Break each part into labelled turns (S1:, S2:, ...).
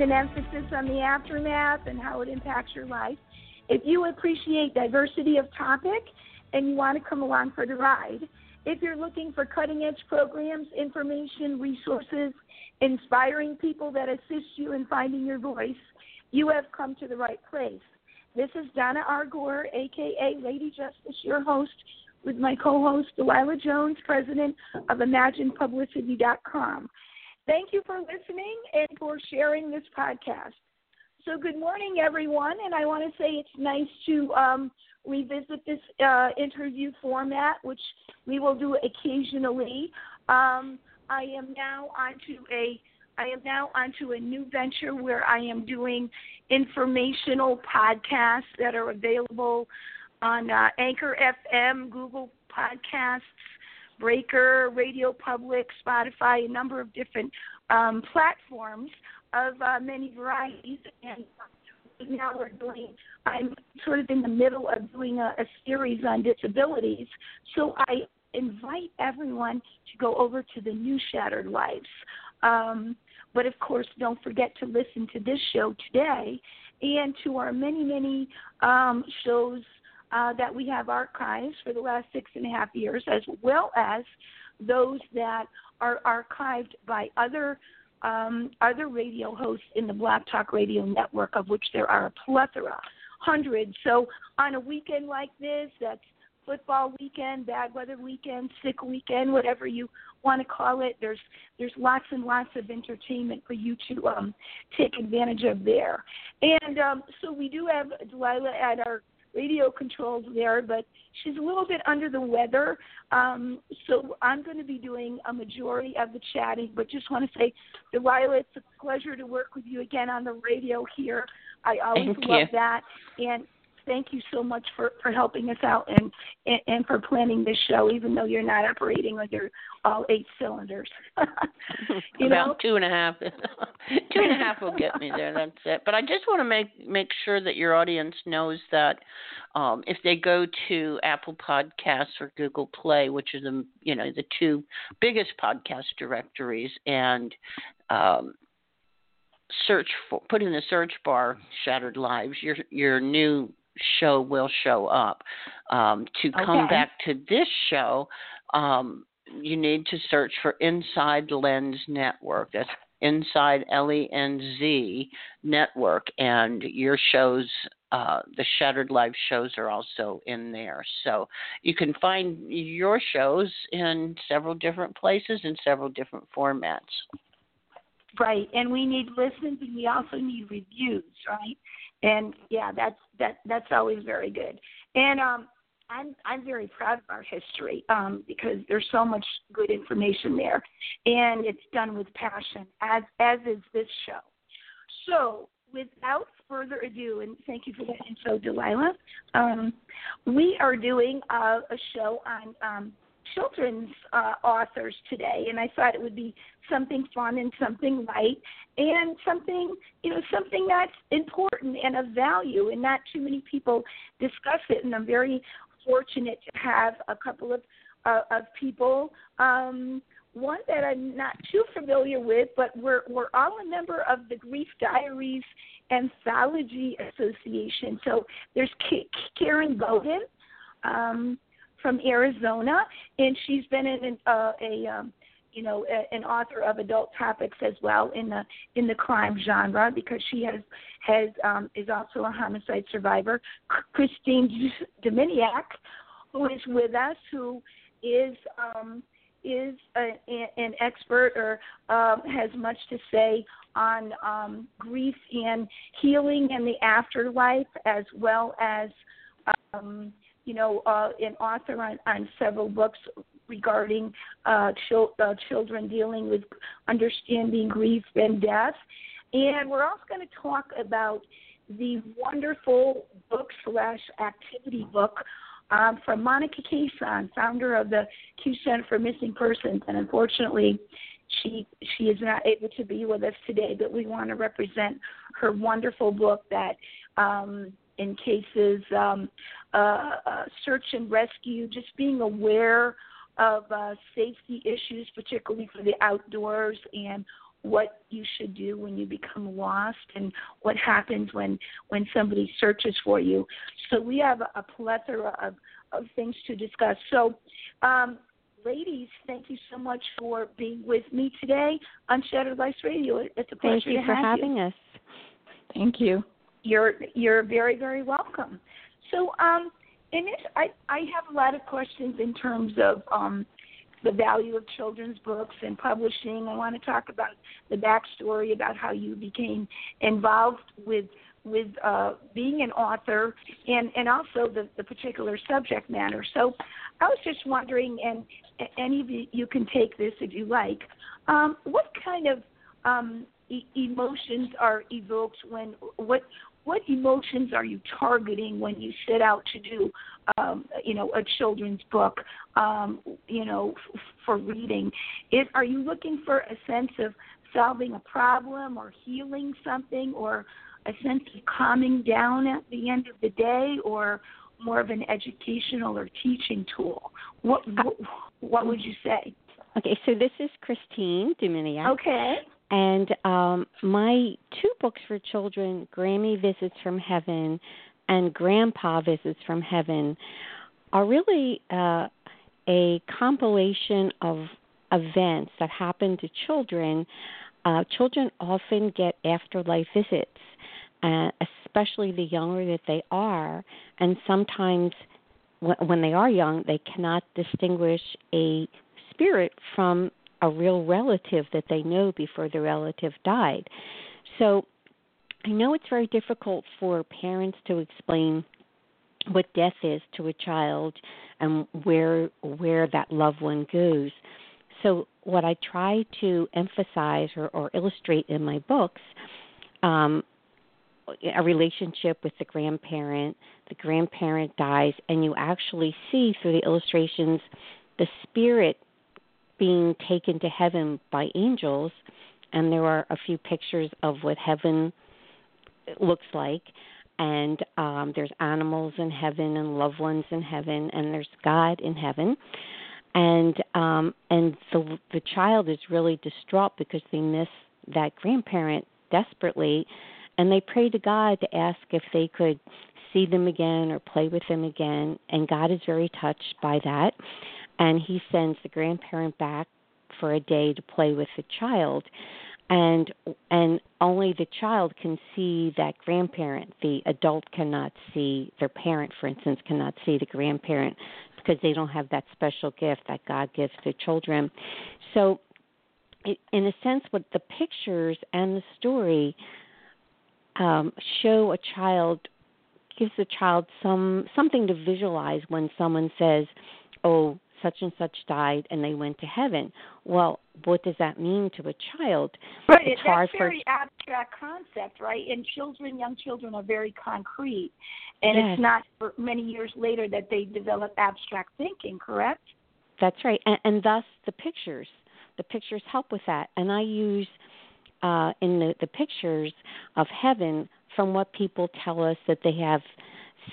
S1: with an emphasis on the aftermath and how it impacts your life. If you appreciate diversity of topic and you want to come along for the ride, if you're looking for cutting edge programs, information, resources, inspiring people that assist you in finding your voice, you have come to the right place. This is Donna R. Gore, aka Lady Justice, your host, with my co host, Delilah Jones, president of ImaginePublicity.com. Thank you for listening and for sharing this podcast. So, good morning, everyone, and I want to say it's nice to um, revisit this uh, interview format, which we will do occasionally. Um, I am now onto a I am now onto a new venture where I am doing informational podcasts that are available on uh, Anchor FM, Google Podcasts, Breaker, Radio Public, Spotify, a number of different um, platforms of uh, many varieties. And now we're doing, I'm sort of in the middle of doing a, a series on disabilities. So I invite everyone to go over to the new Shattered Lives. Um, but of course, don't forget to listen to this show today and to our many, many um, shows uh, that we have archives for the last six and a half years, as well as those that are archived by other um, other radio hosts in the Blog Talk Radio network, of which there are a plethora, hundreds. So on a weekend like this, that's football weekend, bad weather weekend, sick weekend, whatever you want to call it. There's there's lots and lots of entertainment for you to um, take advantage of there. And um, so we do have Delilah at our radio controls there, but she's a little bit under the weather. Um, so I'm going to be doing a majority of the chatting, but just want to say, Delilah, it's a pleasure to work with you again on the radio here. I always
S2: Thank
S1: love
S2: you.
S1: that. And thank you so much for, for helping us out and, and, and for planning this show, even though you're not operating under all eight cylinders. you
S2: About
S1: know?
S2: two and a half. two and a half will get me there. That's it. But I just want to make make sure that your audience knows that um, if they go to Apple Podcasts or Google Play, which are the you know the two biggest podcast directories, and um, search for put in the search bar "Shattered Lives," your your new show will show up. Um, to come
S1: Okay.
S2: back to this show, um, you need to search for Inside Lenz Network. That's Inside L E N Z Network, and your shows, uh, the Shattered Live shows, are also in there. So you can find your shows in several different places in several different formats.
S1: Right, and we need listens, and we also need reviews, right? And yeah, that's that that's always very good. And um, I'm I'm very proud of our history um, because there's so much good information there, and it's done with passion, as as is this show. So, without further ado, and thank you for that info, Delilah. Um, we are doing a, a show on um, children's uh, authors today, and I thought it would be something fun and something light and something you know something that's important and of value, and not too many people discuss it. And I'm very fortunate to have a couple of uh, of people. Um, one that I'm not too familiar with, but we're we're all a member of the Grief Diaries Anthology Association. So there's K- Karen Beaudin um, from Arizona, and she's been in uh, a um, you know a, an author of adult topics as well in the in the crime genre because she has has um, is also a homicide survivor. Christine Duminiak, who is with us, who is um, is a, an expert or um, has much to say on um, grief and healing and the afterlife, as well as um, you know uh, an author on, on several books regarding uh, uh, children dealing with understanding grief and death. And we're also going to talk about the wonderful book slash activity book um, from Monica Caison, founder of the CUE Center for Missing Persons, and unfortunately, she she is not able to be with us today. But we want to represent her wonderful book that, um, in cases um, uh, uh, search and rescue, just being aware of uh, safety issues, particularly for the outdoors, and what you should do when you become lost and what happens when when somebody searches for you. So we have a, a plethora of of things to discuss. So um, ladies thank you so much for being with me today on Shattered Lives radio. It's a pleasure
S3: thank you
S1: to
S3: for
S1: have
S3: having
S1: you.
S3: us.
S4: Thank you
S1: you're you're very very welcome so um i i have a lot of questions in terms of um the value of children's books and publishing. I want to talk about the backstory about how you became involved with with uh, being an author and and also the the particular subject matter. So I was just wondering, and any of you, you can take this if you like. Um, what kind of um, e- emotions are evoked when what what emotions are you targeting when you set out to do, um, you know, a children's book, um, you know, f- for reading? Is, are you looking for a sense of solving a problem or healing something or a sense of calming down at the end of the day or more of an educational or teaching tool? What, what, what would you say?
S3: Okay, so this is Christine Duminiak.
S1: Okay.
S3: And um, my two books for children, Grammy Visits from Heaven and Grandpa Visits from Heaven, are really uh, a compilation of events that happen to children. Uh, children often get afterlife visits, uh, especially the younger that they are, and sometimes when they are young, they cannot distinguish a spirit from a real relative that they know before the relative died. So I know it's very difficult for parents to explain what death is to a child and where where that loved one goes. So what I try to emphasize or, or illustrate in my books, um, a relationship with the grandparent, the grandparent dies, and you actually see through the illustrations the spirit being taken to heaven by angels, and there are a few pictures of what heaven looks like. And um, there's animals in heaven and loved ones in heaven, and there's God in heaven. And um, and the the child is really distraught because they miss that grandparent desperately, and they pray to God to ask if they could see them again or play with them again. And God is very touched by that and he sends the grandparent back for a day to play with the child. And and only the child can see that grandparent. The adult cannot see their parent for instance cannot see the grandparent because they don't have that special gift that god gives to children. So in a sense what the pictures and the story um, show a child gives the child some something to visualize when someone says oh such and such died and they went to heaven. Well, what does that mean to a child?
S1: Right,
S3: it's
S1: that's
S3: hard
S1: very
S3: for,
S1: abstract concept, right? And children, young children, are very concrete, and
S3: yes.
S1: it's not for many years later that they develop abstract thinking. Correct?
S3: That's right, and, and thus the pictures. The pictures help with that, and I use uh, in the, the pictures of heaven from what people tell us that they have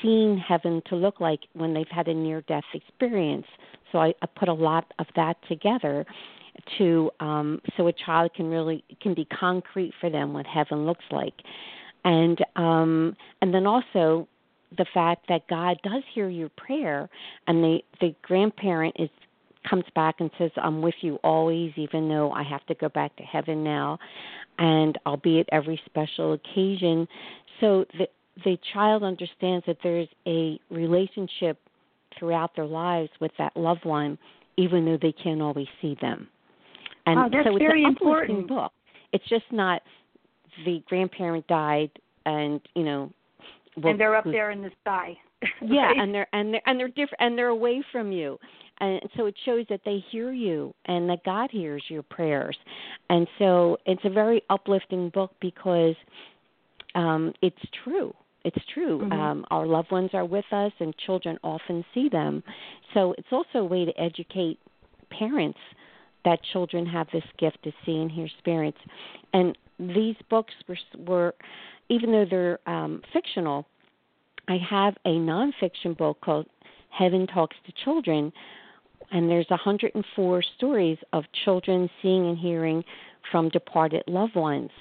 S3: seen heaven to look like when they've had a near death experience. So I, I put a lot of that together to um, so a child can really can be concrete for them what heaven looks like, and um, and then also the fact that God does hear your prayer, and the the grandparent is comes back and says, "I'm with you always, even though I have to go back to heaven now, and I'll be at every special occasion." So the the child understands that there's a relationship throughout their lives with that loved one, even though they can't always see them. And
S1: oh, that's
S3: so it's
S1: very
S3: an
S1: important.
S3: book. It's just not the grandparent died and you know
S1: and they're up there in the sky.
S3: yeah,
S1: right?
S3: and they're and they're and they're different and they're away from you. And so it shows that they hear you and that God hears your prayers. And so it's a very uplifting book because um it's true it's true.
S1: Mm-hmm.
S3: Um, our loved ones are with us, and children often see them. So it's also a way to educate parents that children have this gift to see and hear spirits. And these books were, were even though they're um, fictional, I have a nonfiction book called Heaven Talks to Children, and there's 104 stories of children seeing and hearing from departed loved ones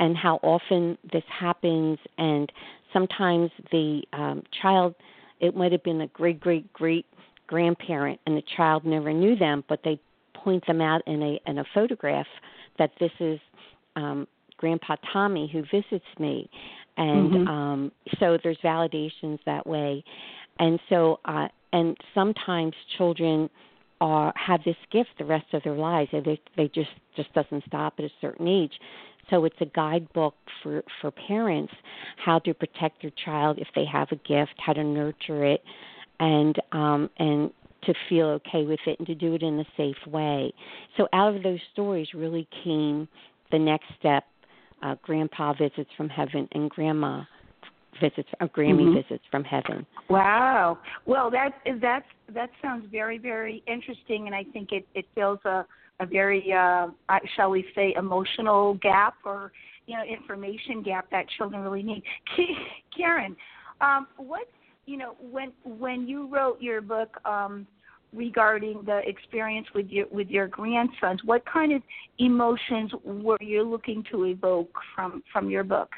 S3: and how often this happens and sometimes the um child it might have been a great great great grandparent and the child never knew them but they point them out in a in a photograph that this is um grandpa Tommy who visits me. And
S4: mm-hmm.
S3: um so there's validations that way. And so uh and sometimes children are have this gift the rest of their lives and they they just just doesn't stop at a certain age so it's a guidebook for for parents how to protect their child if they have a gift how to nurture it and um and to feel okay with it and to do it in a safe way so out of those stories really came the next step uh grandpa visits from heaven and grandma visits or Grammy
S4: mm-hmm.
S3: visits from heaven.
S1: Wow. Well, that that that sounds very very interesting, and I think it it fills a a very uh, shall we say emotional gap or you know information gap that children really need. Karen, um, what you know when when you wrote your book. Um, regarding the experience with your with your grandsons what kind of emotions were you looking to evoke from from your book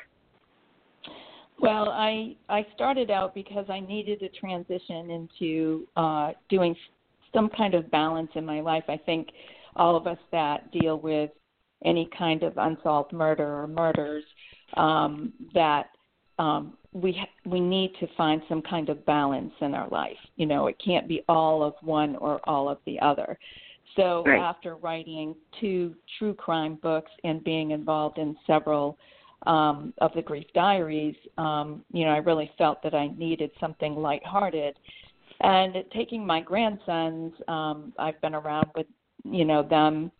S4: well, I I started out because I needed to transition into uh, doing some kind of balance in my life. I think all of us that deal with any kind of unsolved murder or murders um, that um, we ha- we need to find some kind of balance in our life. You know, it can't be all of one or all of the other. So
S1: right.
S4: after writing two true crime books and being involved in several um, of the Grief Diaries, um, you know, I really felt that I needed something lighthearted. And taking my grandsons, um, I've been around with, you know, them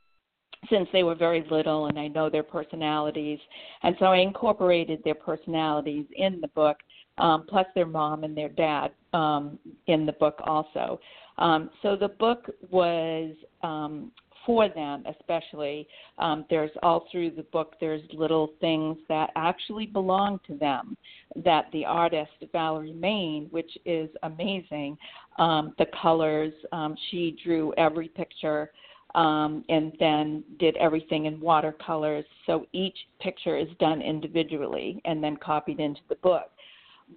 S4: since they were very little, and I know their personalities, and so I incorporated their personalities in the book, um, plus their mom and their dad um, in the book also. Um, so the book was um, for them especially um, there's all through the book there's little things that actually belong to them that the artist valerie main which is amazing um, the colors um, she drew every picture um, and then did everything in watercolors so each picture is done individually and then copied into the book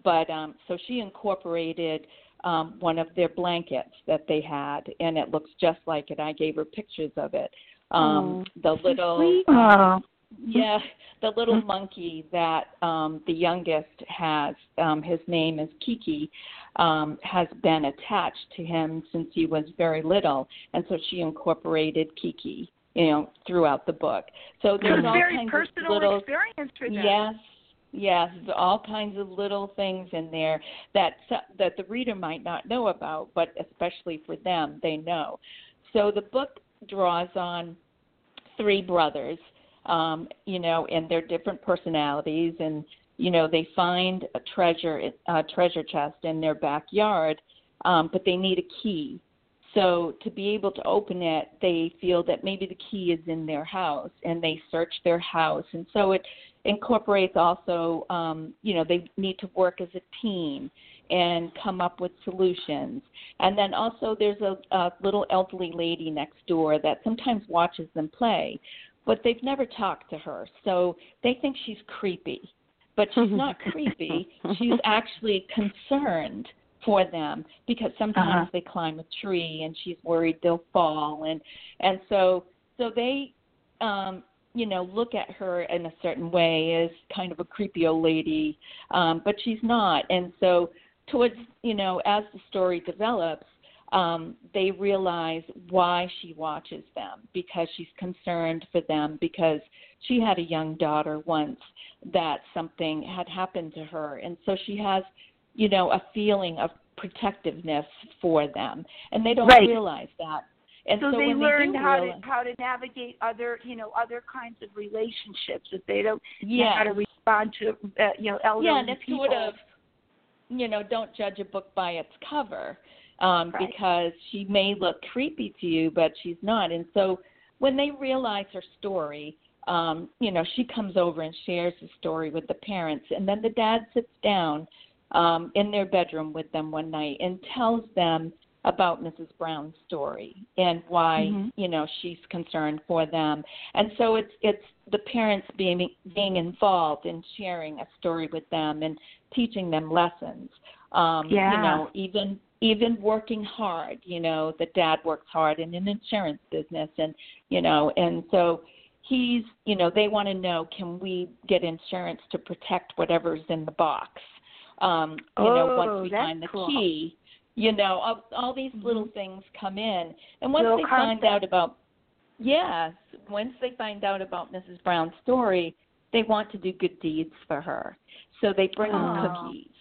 S4: but um, so she incorporated um, one of their blankets that they had, and it looks just like it. I gave her pictures of it. Um,
S3: oh,
S4: the little,
S3: sweet.
S1: Oh.
S4: Yeah, the little monkey that um, the youngest has. Um, his name is Kiki. Um, has been attached to him since he was very little, and so she incorporated Kiki, you know, throughout the book. So there's
S1: a
S4: all
S1: very
S4: kinds
S1: personal
S4: of little,
S1: experience for them.
S4: Yes, Yes, all kinds of little things in there that that the reader might not know about, but especially for them, they know. So the book draws on three brothers, um, you know, and their different personalities, and you know they find a treasure a treasure chest in their backyard, um, but they need a key. So to be able to open it, they feel that maybe the key is in their house, and they search their house, and so it incorporates also, um, you know, they need to work as a team and come up with solutions. And then also, there's a, a little elderly lady next door that sometimes watches them play, but they've never talked to her, so they think she's creepy. But she's not creepy. She's actually concerned for them because sometimes
S1: uh-huh.
S4: they climb a tree and she's worried they'll fall and and so so they um you know look at her in a certain way as kind of a creepy old lady um but she's not and so towards you know as the story develops um they realize why she watches them because she's concerned for them because she had a young daughter once that something had happened to her and so she has you know a feeling of protectiveness for them and they don't
S1: right.
S4: realize that and
S1: so,
S4: so
S1: they learned
S4: they
S1: how
S4: realize,
S1: to how to navigate other you know other kinds of relationships if they don't
S4: yeah.
S1: know how to respond to uh, you know elderly
S4: yeah and it's
S1: people.
S4: sort of you know don't judge a book by its cover um
S1: right.
S4: because she may look creepy to you but she's not and so when they realize her story um you know she comes over and shares the story with the parents and then the dad sits down um in their bedroom with them one night and tells them about Mrs. Brown's story and why
S1: Mhm.
S4: you know she's concerned for them. And so it's it's the parents being being involved in sharing a story with them and teaching them lessons. Um
S1: Yeah.
S4: you know, even even working hard, you know, the dad works hard in an insurance business and you know, and so he's you know, they want to know can we get insurance to protect whatever's in the box. Um, you know,
S1: Oh,
S4: once we find the
S1: cool.
S4: key, you know, all, all these little things come in. And once
S1: Little
S4: they find out about yes, once they find out about Mrs. Brown's story, they want to do good deeds for her. So they bring
S1: Aw.
S4: cookies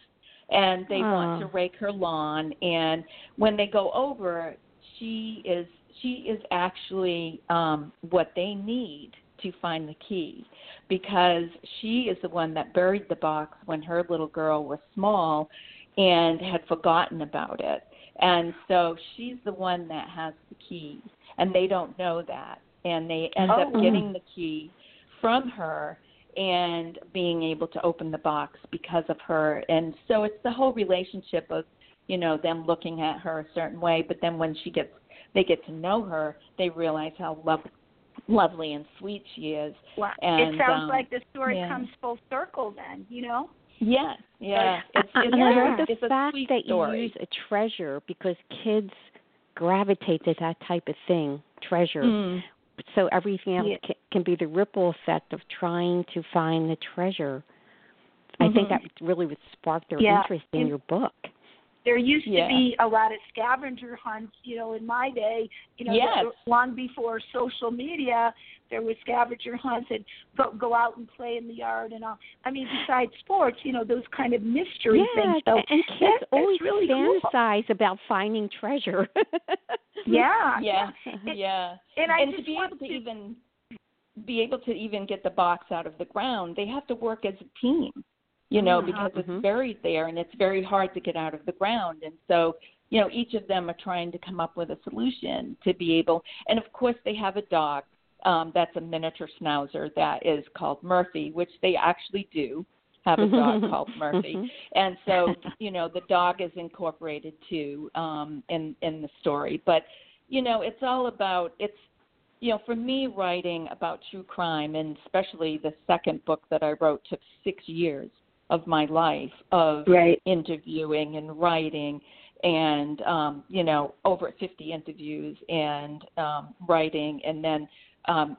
S4: and they want to rake her lawn and when they go over, she is she is actually um what they need to find the key because she is the one that buried the box when her little girl was small and had forgotten about it. And so she's the one that has the key and they don't know that and they end up
S1: Oh.
S4: getting the key from her and being able to open the box because of her and so it's the whole relationship of you know them looking at her a certain way but then when she gets they get to know her they realize how lov- lovely and sweet she is
S1: Wow.
S4: And,
S1: it sounds
S4: um,
S1: like the story
S4: yeah.
S1: comes full circle then, you know?
S4: yes yeah it's, it's,
S3: and I
S4: a-
S3: love the
S4: it's a
S3: fact
S4: sweet
S3: that
S4: story.
S3: you use a treasure because kids gravitate to that type of thing, treasure.
S4: Mm.
S3: So everything else
S1: Yeah.
S3: can, can be the ripple effect of trying to find the treasure. I think
S4: Mhm.
S3: that really would spark their
S1: Yeah.
S3: interest in your book.
S1: There used
S4: Yeah.
S1: to be a lot of scavenger hunts, you know, in my day, you know,
S4: Yes.
S1: long before social media, there was scavenger hunts and go, go out and play in the yard and all. I mean, besides sports, you know, those kind of mystery
S3: yeah,
S1: things. So
S3: and kids
S1: that- that's
S3: always
S1: really cool.
S3: fantasize about finding treasure.
S1: yeah,
S4: yeah
S1: It-
S4: yeah
S1: And I
S4: and
S1: just
S4: to be
S1: want
S4: able to even be able to even get the box out of the ground, they have to work as a team, you know,
S1: Mhm.
S4: because it's buried there and it's very hard to get out of the ground. And so, you know, each of them are trying to come up with a solution to be able. And of course, they have a dog um, that's a miniature schnauzer that is called Murphy, which they actually do have a dog called Murphy.
S3: Mhm.
S4: And so, you know, the dog is incorporated too um, in in the story. But you know, it's all about it's you know, for me, writing about true crime, and especially the second book that I wrote, took six years of my life of
S1: Right.
S4: interviewing and writing, and um, you know, over 50 interviews and um, writing, and then um,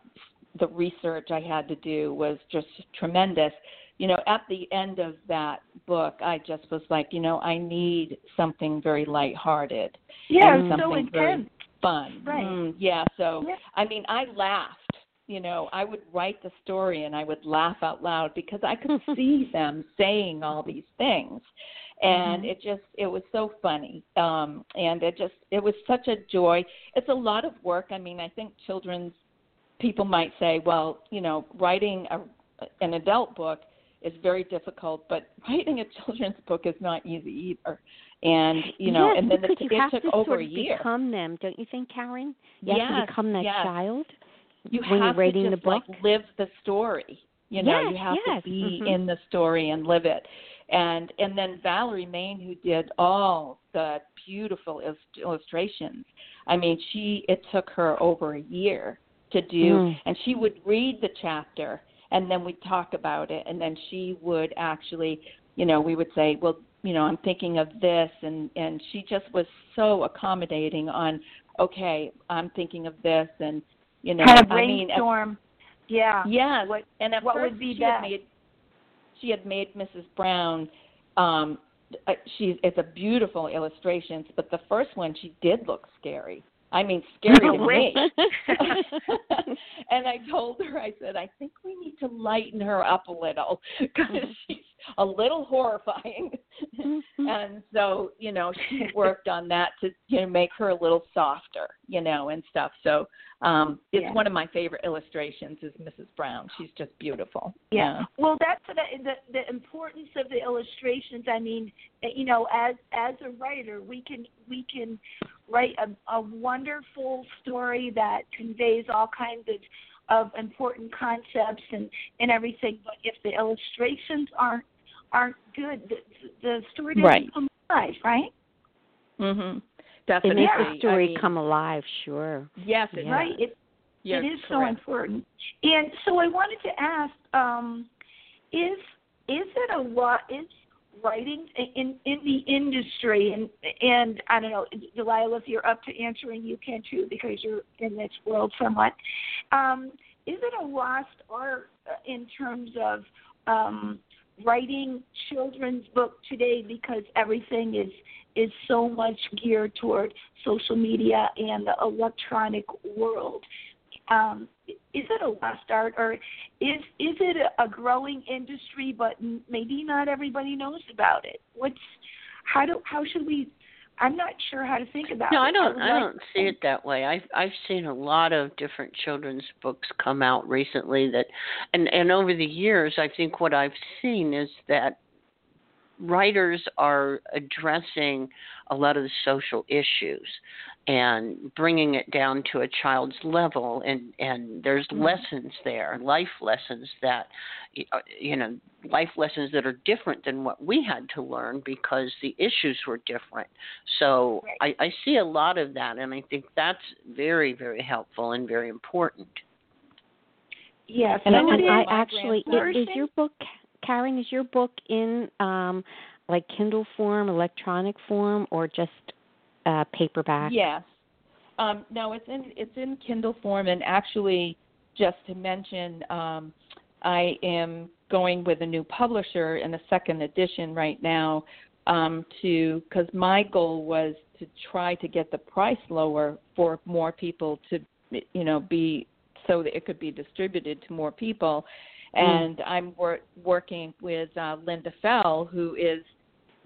S4: the research I had to do was just tremendous. You know, at the end of that book, I just was like, you know, I need something very lighthearted
S1: Yeah,
S4: and
S1: it's so
S4: something very fun.
S1: Right.
S4: Mm, yeah. So
S1: Yeah.
S4: I mean, I laughed. You know, I would write the story and I would laugh out loud because I could see them saying all these things, and
S1: Mhm.
S4: it just it was so funny. Um, and it just it was such a joy. It's a lot of work. I mean, I think children's people might say, well, you know, writing a, an adult book is very difficult, but writing a children's book is not easy either. And you know,
S3: yes,
S4: and then it,
S3: you
S4: it
S3: have
S4: took
S3: to
S4: over
S3: sort
S4: a
S3: of
S4: year.
S3: become them, don't you think, Karen? You have to become that
S4: yes.
S3: child
S4: you
S3: when
S4: have
S3: you're writing
S4: to
S3: the
S4: just
S3: book.
S4: like live the story. You know,
S3: Yes,
S4: you have
S3: yes,
S4: to be
S3: mhm.
S4: in the story and live it. And and then Valerie Main, who did all the beautiful illustrations. I mean, she it took her over a year to do,
S3: Mm.
S4: and she would read the chapter, and then we'd talk about it, and then she would actually, you know, we would say, well, you know, I'm thinking of this, and and she just was so accommodating on, okay, I'm thinking of this, and you know,
S1: kind of
S4: I mean,
S1: brainstorm. yeah. What
S4: and at
S1: what
S4: first
S1: would be
S4: she
S1: best?
S4: had made she had made Mrs. Brown um uh, she's it's a beautiful illustrations, but the first one she did look scary. I mean, scary to me. and I told her, I said, I think we need to lighten her up a little because she's a little horrifying. and so, you know, she worked on that to you know make her a little softer, you know, and stuff. So, um it's
S1: Yeah.
S4: one of my favorite illustrations is Mrs. Brown. She's just beautiful.
S1: Yeah. Well, that's the, the the importance of the illustrations. I mean, eh, you know, as as a writer, we can we can write a, a wonderful story that conveys all kinds of of important concepts and and everything. But if the illustrations aren't aren't good, the, the story doesn't
S4: Right.
S1: come alive, right?
S4: Mm-hmm. definitely.
S3: It makes the story
S4: I mean,
S3: come alive. Sure.
S4: Yes, it
S3: Yeah.
S1: Right. It,
S4: Yes,
S1: it is so important. And so I wanted to ask, um, is is it a lot? Is writing in in the industry and and I don't know, Delilah, if you're up to answering, you can too because you're in this world somewhat. Um, is it a lost art uh, in terms of um, writing children's book today because everything is is so much geared toward social media and the electronic world? um, is it a lost art or is is it a, growing industry but maybe not everybody knows about it what's how do how should we i'm not sure how to think about
S2: No,
S1: it
S2: I don't. I
S1: like-
S2: don't see it that way. I've I've seen a lot of different children's books come out recently that, and and over the years, I think what I've seen is that writers are addressing a lot of the social issues and bringing it down to a child's level and and there's
S1: Mhm.
S2: lessons there life lessons that uh, you know life lessons that are different than what we had to learn because the issues were different. So I, I see a lot of that and i think that's very very helpful and very important.
S1: Yes
S4: And
S1: so
S4: I
S3: and I actually
S1: grandson-
S3: is, is your book Karen is your book in um like Kindle form, electronic form or just uh paperback?
S4: Yes. Um, no, it's in it's in Kindle form, and actually, just to mention, um, I am going with a new publisher in a second edition right now. Um, to because my goal was to try to get the price lower for more people to, you know, be so that it could be distributed to more people. And I'm wor- working with uh, Lynda Fell, who is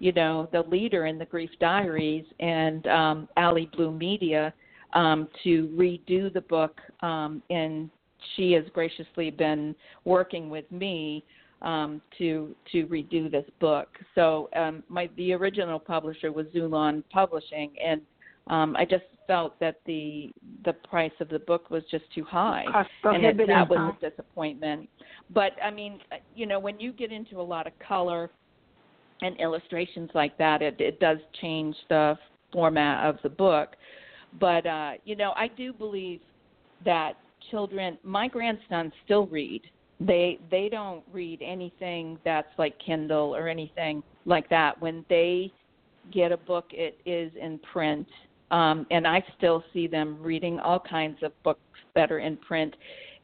S4: you know, the leader in the Grief Diaries and um, AlyBlue Media um, to redo the book. Um, and she has graciously been working with me um, to to redo this book. So um, my the original publisher was Xulon Publishing, and um, I just felt that the the price of the book was just too high and it, that was a disappointment. But I mean, you know, when you get into a lot of color and illustrations like that, it, it does change the format of the book. But uh, you know, I do believe that children, my grandsons still read. They they don't read anything that's like Kindle or anything like that. When they get a book, it is in print, um, and I still see them reading all kinds of books that are in print.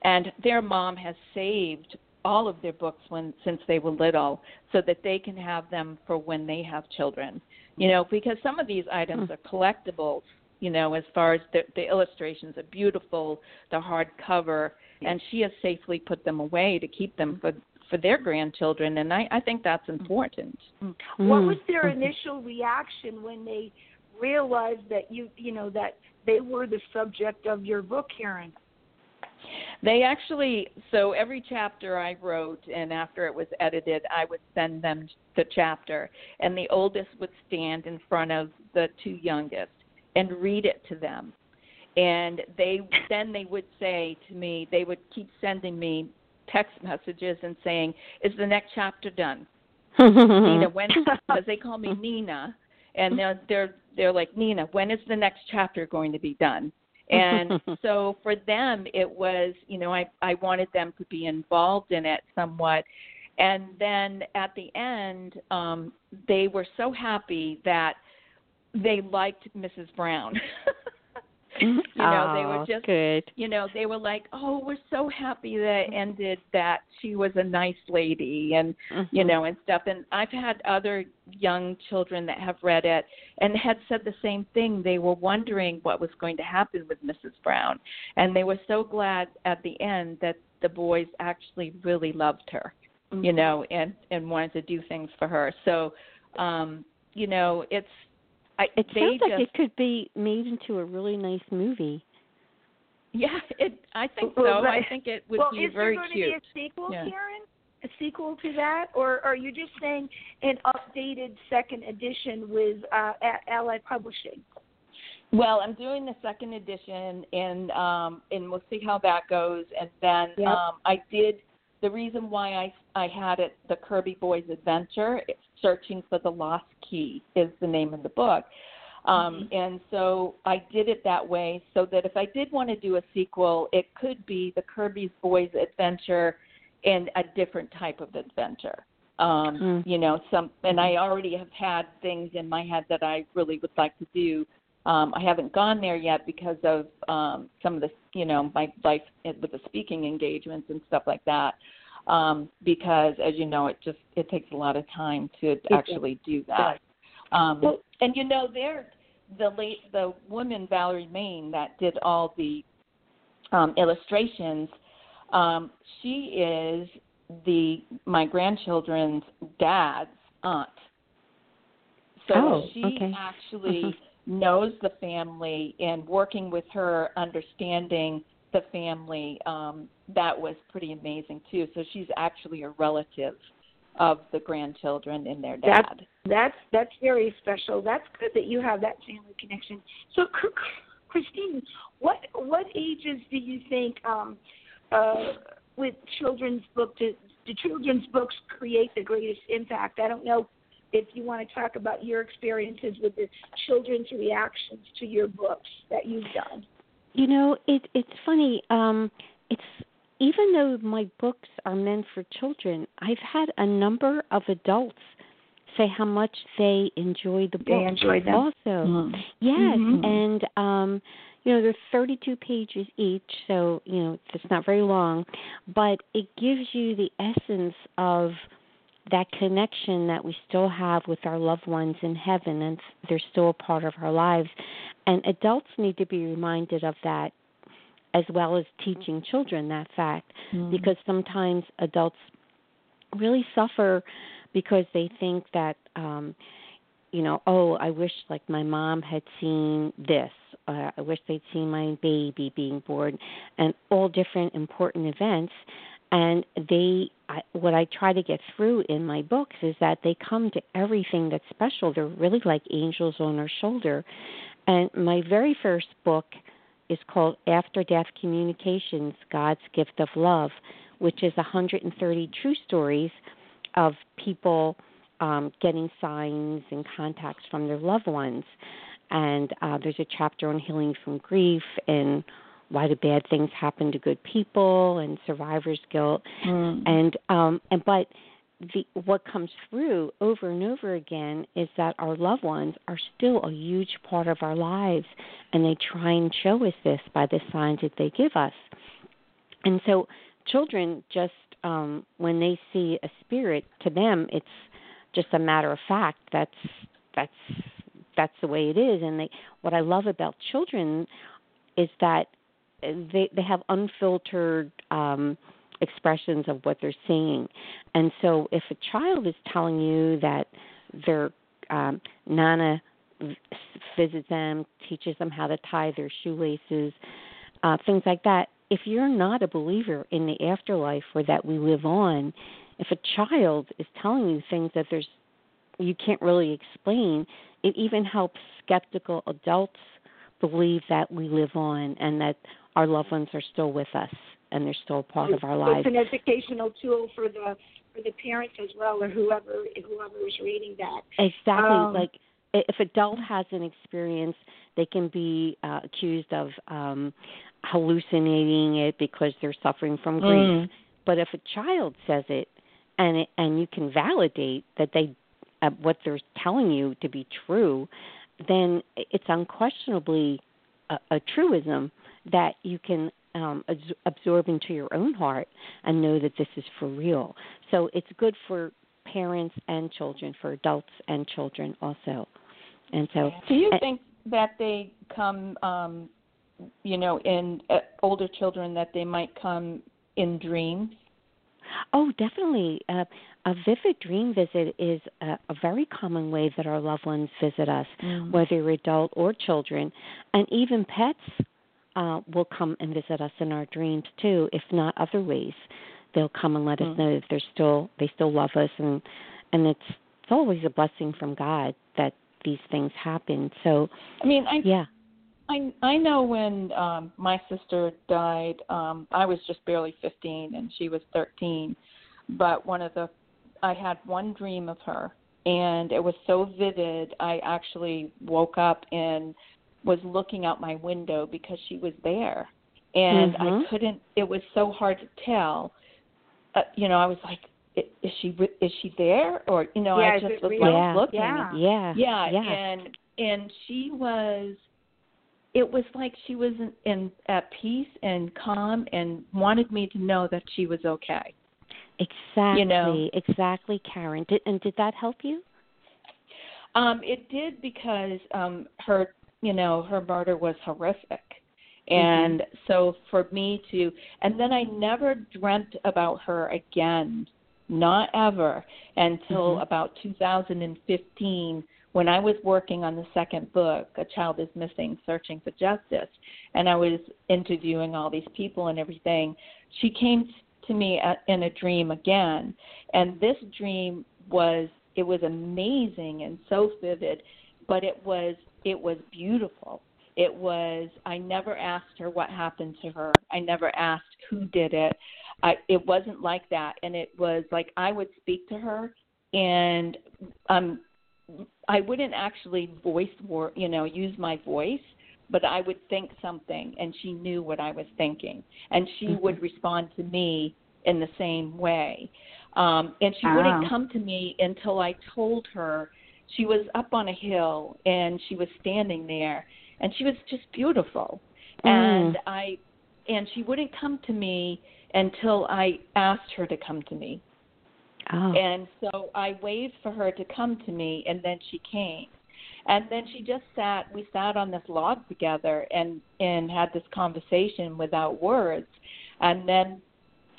S4: And their mom has saved all of their books when since they were little, so that they can have them for when they have children. You know, because some of these items mm. are collectibles. You know, as far as the, the illustrations are beautiful, the hardcover, and she has safely put them away to keep them mm. for for their grandchildren, and I, I think that's mm. important.
S1: what
S3: Mm.
S1: was their mm-hmm. initial reaction when they realized that you you know that they were the subject of your book karen
S4: They actually, so every chapter I wrote, and after it was edited, I would send them the chapter, and the oldest would stand in front of the two youngest and read it to them. And they then they would say to me, they would keep sending me text messages and saying, "Is the next chapter done?" Nina, when because they call me Nina, and they're they're they're like Nina, when is the next chapter going to be done? And so for them, it was you know I I wanted them to be involved in it somewhat, and then at the end, um, they were so happy that they liked Mrs. Brown. you know, they were
S3: Oh,
S4: just
S3: good.
S4: you know they were like oh we're so happy that it ended that she was a nice lady and you
S3: Mhm.
S4: know and stuff. And i've had other young children that have read it and had said the same thing. They were wondering what was going to happen with mrs brown. And they were so glad at the end that the boys actually really loved her you know and and wanted to do things for her. So um you know it's I,
S3: It
S4: they
S3: sounds like
S4: just,
S3: it could be made into a really nice movie.
S4: Yeah, it. I think so.
S1: Well,
S4: I think it would
S1: well
S4: be
S1: is
S4: very
S1: there going
S4: cute.
S1: to be a sequel
S4: Yeah.
S1: karen a sequel to that or are you just saying an updated second edition with uh A- allied publishing
S4: Well, I'm doing the second edition, and um, and we'll see how that goes. And then
S1: Yep.
S4: um, I did. The reason why I I had it, the Kirby Boys Adventure, it's Searching for the Lost Key, is the name of the book. Um, and so I did it that way so that if I did want to do a sequel, it could be the Kirby's Boys Adventure and a different type of adventure. Um, mm. You know, some, and I already have had things in my head that I really would like to do. Um, I haven't gone there yet because of um, some of the, you know, my life with the speaking engagements and stuff like that. Um, because, as you know, it just it takes a lot of time to actually do that. Um, and you know, there the late the woman Valerie Main that did all the um, illustrations. Um, she is the my grandchildren's dad's aunt. So
S3: oh,
S4: she
S3: okay.
S4: actually
S3: mm-hmm.
S4: knows the family and working with her, understanding the family, um, that was pretty amazing too. So she's actually a relative of the grandchildren and their dad.
S1: That's that's that's very special. That's good that you have that family connection. So, Christine, what what ages do you think um, uh, with children's book do, do children's books create the greatest impact? I don't know if you want to talk about your experiences with the children's reactions to your books that you've done.
S3: You know, it it's funny. Um, it's even though my books are meant for children, I've had a number of adults say how much they enjoy the book.
S1: They enjoy them.
S3: Also,
S1: mm-hmm.
S3: yes,
S1: mm-hmm.
S3: and um, you know, they're 32 pages each, so you know it's not very long, but it gives you the essence of that connection that we still have with our loved ones in heaven, and they're still a part of our lives. And adults need to be reminded of that as well as teaching children that fact
S4: mm.
S3: because sometimes adults really suffer because they think that um you know oh i wish like my mom had seen this uh, i wish they'd seen my baby being born and all different important events and they I, what i try to get through in my books is that they come to everything that's special they're really like angels on our shoulder and my very first book is called After Death Communications God's Gift of Love, which is 130 true stories of people um, getting signs and contacts from their loved ones. And uh, there's a chapter on healing from grief and why do bad things happen to good people and survivor's guilt.
S4: Mm.
S3: And um, and but the what comes through over and over again is that our loved ones are still a huge part of our lives and they try and show us this by the signs that they give us and so children just um when they see a spirit to them it's just a matter of fact that's that's that's the way it is and they what i love about children is that they they have unfiltered um expressions of what they're seeing. And so if a child is telling you that their um, Nana visits them, teaches them how to tie their shoelaces, uh, things like that, if you're not a believer in the afterlife or that we live on, if a child is telling you things that there's you can't really explain, it even helps skeptical adults believe that we live on and that our loved ones are still with us and they're still part of our lives.
S1: It's an educational tool for the for the parents as well, or whoever whoever is reading that.
S3: Exactly.
S1: Um,
S3: like if adult has an experience, they can be uh, accused of um, hallucinating it because they're suffering from grief.
S4: Mm.
S3: But if a child says it, and it, and you can validate that they uh, what they're telling you to be true, then it's unquestionably a, a truism that you can um, absorb into your own heart and know that this is for real. So it's good for parents and children, for adults and children also. And so,
S4: do you
S3: and,
S4: think that they come, um, you know, in uh, older children that they might come in dreams?
S3: Oh, definitely. Uh, a vivid dream visit is a, a, very common way that our loved ones visit us,
S4: mm.
S3: whether adult or children, and even pets uh, will come and visit us in our dreams too, if not other ways. They'll come and let mm. us know that they're still they still love us, and and it's it's always a blessing from God that these things happen. So
S4: I mean, I
S3: yeah.
S4: I I know when um my sister died, um I was just barely 15 and she was 13, but one of the I had one dream of her and it was so vivid. I actually woke up and was looking out my window because she was there, and
S3: Mhm.
S4: I couldn't. It was so hard to tell. Uh, you know, I was like, "Is she? Is she there?" Or you know,
S1: Yeah,
S4: I just was
S1: real?
S4: like
S3: Yeah.
S4: looking.
S1: Yeah.
S3: Yeah.
S4: Yeah,
S3: Yeah.
S4: and and she was it was like she was in, in at peace and calm and wanted me to know that she was okay.
S3: Exactly.
S4: know.
S3: Exactly, Karen. Did, and did that help you?
S4: Um it did because um her you know her murder was horrific. And so for me to and then I never dreamt about her again. Not ever until
S3: Mhm.
S4: about 2015 when I was working on the second book, A Child is Missing Searching for Justice, and I was interviewing all these people and everything. She came to me at, in a dream again, and this dream was it was amazing and so vivid, but it was it was beautiful. It was I never asked her what happened to her. I never asked who did it. I it wasn't like that and it was like I would speak to her and um I wouldn't actually voice wor you know use my voice but I would think something and she knew what I was thinking and she
S3: Mhm.
S4: would respond to me in the same way um and she
S1: Wow.
S4: wouldn't come to me until I told her she was up on a hill and she was standing there and she was just beautiful
S3: Mm.
S4: and I and she wouldn't come to me until I asked her to come to me
S3: Oh.
S4: and so I waved for her to come to me, and then she came. And then she just sat. We sat on this log together and and had this conversation without words. And then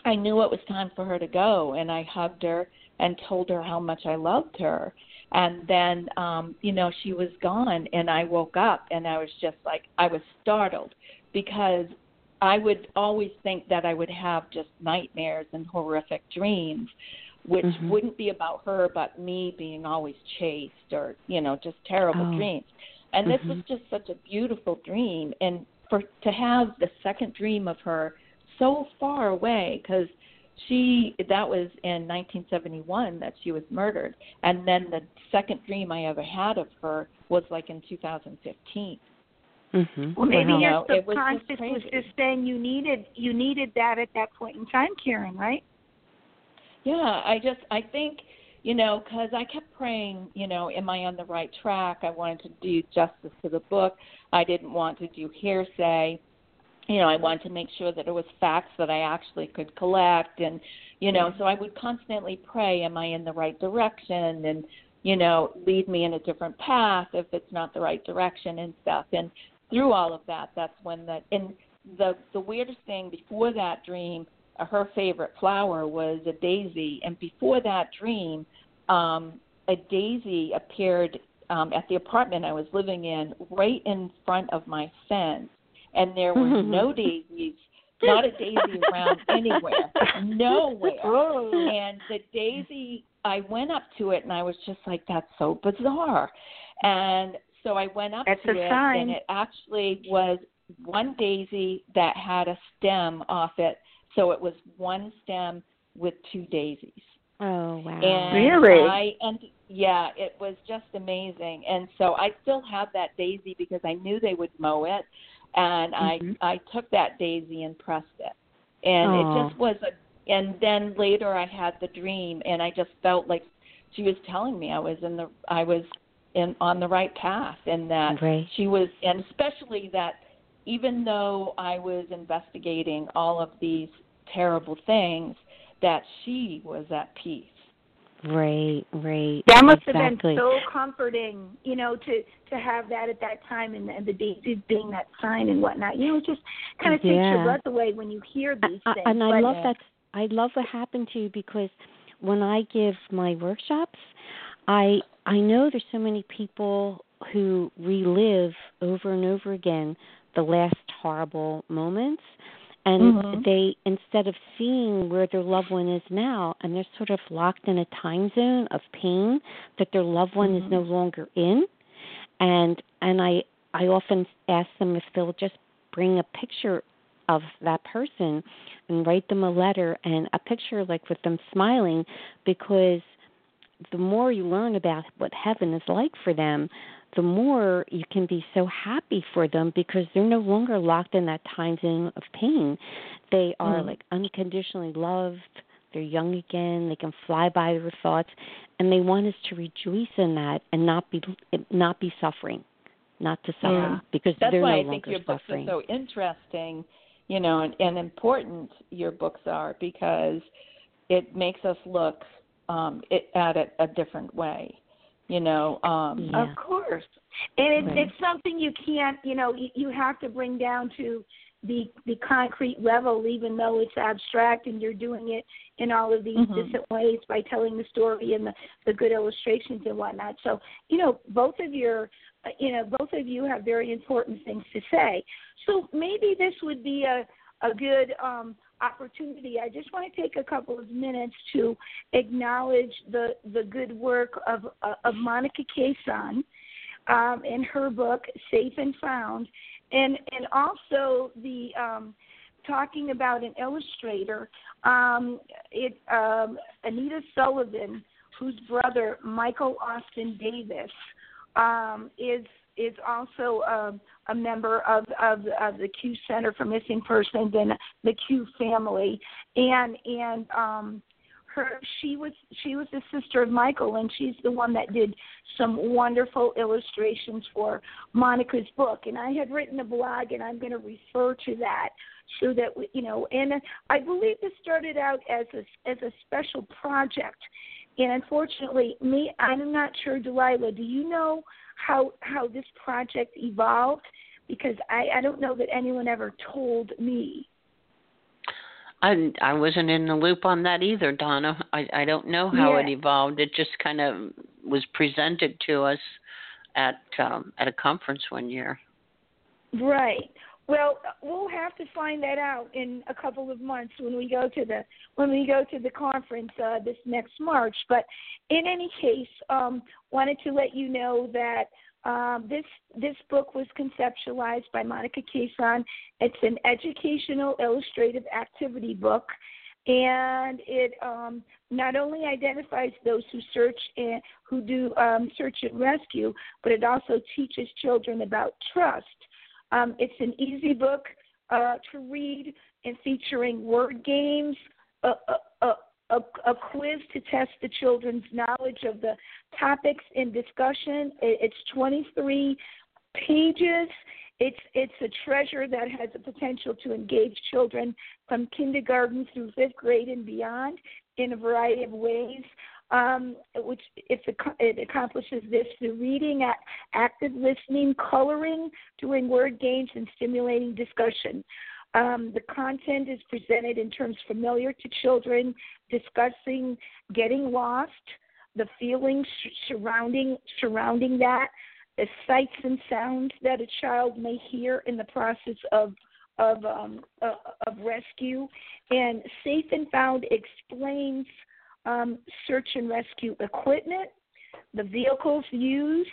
S4: I knew it was time for her to go, and I hugged her and told her how much I loved her. And then, um, you know, she was gone, and I woke up, and I was just like, I was startled because I would always think that I would have just nightmares and horrific dreams which
S3: Mhm.
S4: wouldn't be about her but me being always chased or you know just terrible
S3: Oh.
S4: dreams and this
S3: Mhm.
S4: was just such a beautiful dream and for to have the second dream of her so far away because she that was in 1971 that she was murdered and then the second dream i ever had of her was like in 2015
S3: Mhm.
S1: Well, maybe
S3: Wow.
S4: you
S1: your
S4: know, it was just
S1: subconscious was just saying you needed you needed that at that point in time, Karen, right?
S4: Yeah, I just I think you know because I kept praying, you know, am I on the right track? I wanted to do justice to the book. I didn't want to do hearsay. You know, I wanted to make sure that it was facts that I actually could collect, and you know, so I would constantly pray, am I in the right direction? And you know, lead me in a different path if it's not the right direction and stuff. And through all of that, that's when the and the the weirdest thing before that dream uh, her favorite flower was a daisy and before that dream um a daisy appeared um at the apartment I was living in right in front of my fence and there were mm-hmm. no daisies not a daisy around anywhere nowhere
S1: Oh.
S4: and the daisy I went up to it and I was just like that's so bizarre and so I went up
S1: That's
S4: to it
S1: sign.
S4: and it actually was one daisy that had a stem off it so it was one stem with two daisies
S3: Oh wow.
S4: and
S1: Really?
S4: I and yeah, it was just amazing. And so I still have that daisy because I knew they would mow it, and
S1: Mhm.
S4: I I took that daisy and pressed it, and
S3: Aw.
S4: it just was a. And then later I had the dream, and I just felt like she was telling me I was in the I was in on the right path, and that
S3: Right.
S4: she was, and especially that even though I was investigating all of these terrible things, that she was at peace.
S3: Right, right.
S1: That must
S3: exactly.
S1: have been so comforting, you know, to to have that at that time, and, and the daisies being that sign and whatnot. You know, it just kind of takes your breath away when you hear these
S3: I-
S1: things.
S3: and I
S1: but,
S3: love that. I love what happened to you because when I give my workshops, I I know there's so many people who relive over and over again the last horrible moments and
S4: Mhm.
S3: they instead of seeing where their loved one is now and they're sort of locked in a time zone of pain that their loved one is
S4: Mhm.
S3: no longer in and and I I often ask them if they'll just bring a picture of that person and write them a letter and a picture like with them smiling because the more you learn about what heaven is like for them, the more you can be so happy for them because they're no longer locked in that time zone of pain. They are mm. like unconditionally loved. They're young again. They can fly by their thoughts, and they want us to rejoice in that and not be not be suffering, not to suffer
S4: yeah.
S3: because
S4: That's
S3: they're
S4: why
S3: no
S4: I think your books are so interesting, you know, and, and important. Your books are because it makes us look um, it, at it a different way you know um
S3: yeah.
S1: of course and it's right. it's something you can't you know you, you have to bring down to the the concrete level even though it's abstract and you're doing it in all of these
S4: mm-hmm.
S1: different ways by telling the story and the the good illustrations and whatnot so you know both of your uh, you know both of you have very important things to say so maybe this would be a a good um opportunity, I just want to take a couple of minutes to acknowledge the the good work of uh, of Monica Caison um, in her book Safe and Found, and and also the um, talking about an illustrator, um, it um, Anita Sullivan, whose brother Michael Austin Davis um, is is also um, a member of, of of the CUE Center for Missing Persons and the CUE family, and and um, her she was she was the sister of Michael, and she's the one that did some wonderful illustrations for Monica's book. And I had written a blog, and I'm going to refer to that so that we, you know. And I believe this started out as a as a special project, and unfortunately, me I'm not sure, Delilah. Do you know? How how this project evolved because I, I don't know that anyone ever told me.
S2: I I wasn't in the loop on that either, Donna. I I don't know how
S1: yeah.
S2: it evolved. It just kind of was presented to us at um at a conference one year.
S1: Right. Well, we'll have to find that out in a couple of months when we go to the when we go to the conference uh, this next March. But in any case, um, wanted to let you know that um, this this book was conceptualized by Monica Caison. It's an educational illustrative activity book, and it um, not only identifies those who search and who do um, search and rescue, but it also teaches children about trust um, it's an easy book uh, to read and featuring word games, a, a, a, a, quiz to test the children's knowledge of the topics in discussion. It's 23 pages. It's it's a treasure that has the potential to engage children from kindergarten through fifth grade and beyond in a variety of ways um, which it, it accomplishes this through reading, active listening, coloring, doing word games, and stimulating discussion. Um, the content is presented in terms familiar to children, discussing getting lost, the feelings surrounding surrounding that, the sights and sounds that a child may hear in the process of of um, uh, of rescue, and Safe and Found explains um, search and rescue equipment, the vehicles used,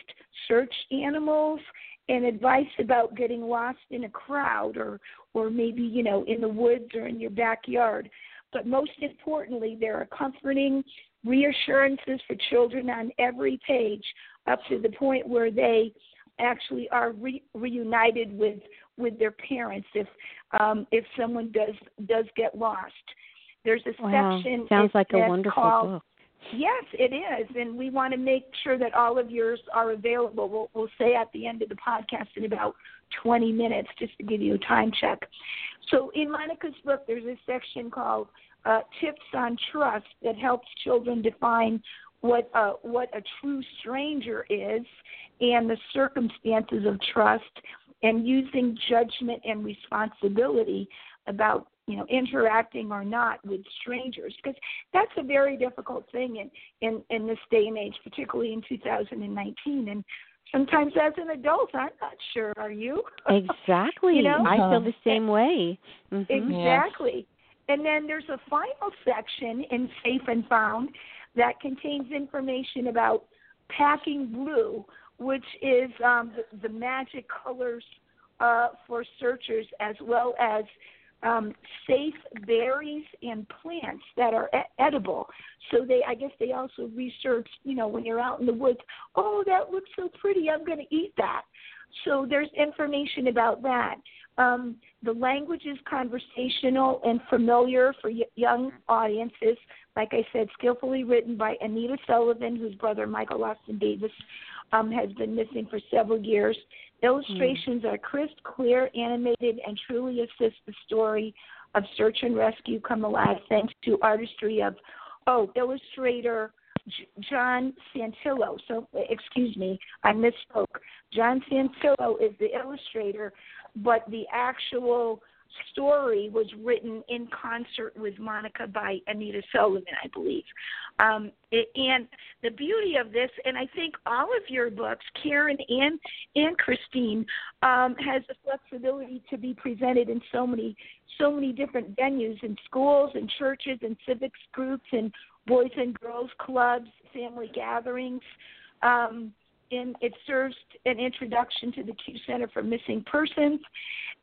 S1: search animals, and advice about getting lost in a crowd or or maybe you know in the woods or in your backyard. But most importantly, there are comforting reassurances for children on every page, up to the point where they actually are re- reunited with with their parents if um, if someone does does get lost. There's a
S3: wow.
S1: section.
S3: Sounds like
S1: a
S3: wonderful
S1: called,
S3: book.
S1: Yes, it is, and we want to make sure that all of yours are available. We'll, we'll say at the end of the podcast in about 20 minutes, just to give you a time check. So in Monica's book, there's a section called uh, "Tips on Trust" that helps children define what uh, what a true stranger is and the circumstances of trust, and using judgment and responsibility about you know interacting or not with strangers because that's a very difficult thing in in in this day and age particularly in 2019 and sometimes as an adult i'm not sure. Are you?
S3: Exactly.
S1: You know?
S3: i feel the same way.
S1: Mm-hmm. exactly. And then there's a final section in safe and found that contains information about packing blue which is um, the, the magic colors uh, for searchers as well as um, safe berries and plants that are e- edible. So they, I guess, they also research. You know, when you're out in the woods, oh, that looks so pretty. I'm going to eat that. So there's information about that. Um, the language is conversational and familiar for y- young audiences. Like I said, skillfully written by Anita Sullivan, whose brother Michael Austin Davis um, has been missing for several years. Illustrations mm. are crisp, clear, animated, and truly assist the story of search and rescue come alive thanks to artistry of, oh, illustrator John Santillo. So, excuse me, I misspoke. John Santillo is the illustrator, but the actual story was written in concert with Monica by Anita Sullivan, I believe. Um, and the beauty of this, and I think all of your books, Karen and and Christine, um, has the flexibility to be presented in so many so many different venues in schools and churches and civics groups and boys and girls clubs, family gatherings. Um, and it serves an introduction to the CUE Center for Missing Persons.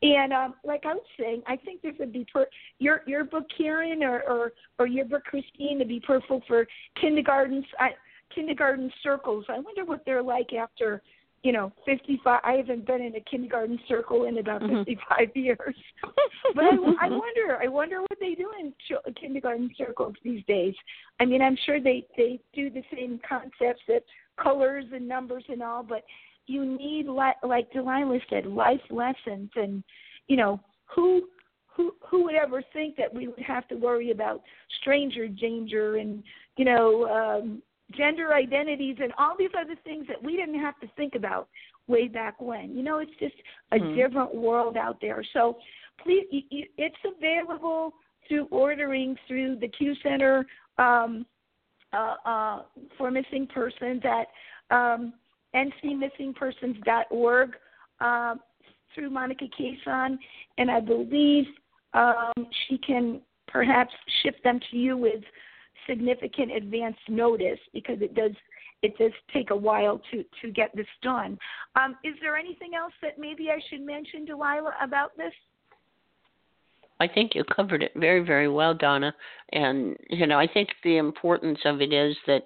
S1: And um, like I was saying, I think this would be per- your your book, Karen, or or, or your book, Christine, to be perfect for kindergartens. I, kindergarten circles. I wonder what they're like after you know, 55. I haven't been in a kindergarten circle in about mm-hmm. 55 years. but I, I wonder, I wonder what they do in ch- kindergarten circles these days. I mean, I'm sure they they do the same concepts that colors and numbers and all, but you need like like Delilah said, life lessons, and you know who who who would ever think that we would have to worry about stranger danger and you know um gender identities and all these other things that we didn't have to think about way back when. You know, it's just a mm-hmm. different world out there. So please, it's available through ordering through the CUE Center um, uh, uh, for Missing Persons at um, ncmissingpersons.org uh, through Monica Caison, and I believe um, she can perhaps ship them to you with significant advance notice because it does it does take a while to to get this done. Um, is there anything else that maybe I should mention, Delilah, about this?
S2: I think you covered it very, very well, Donna. And, you know, I think the importance of it is that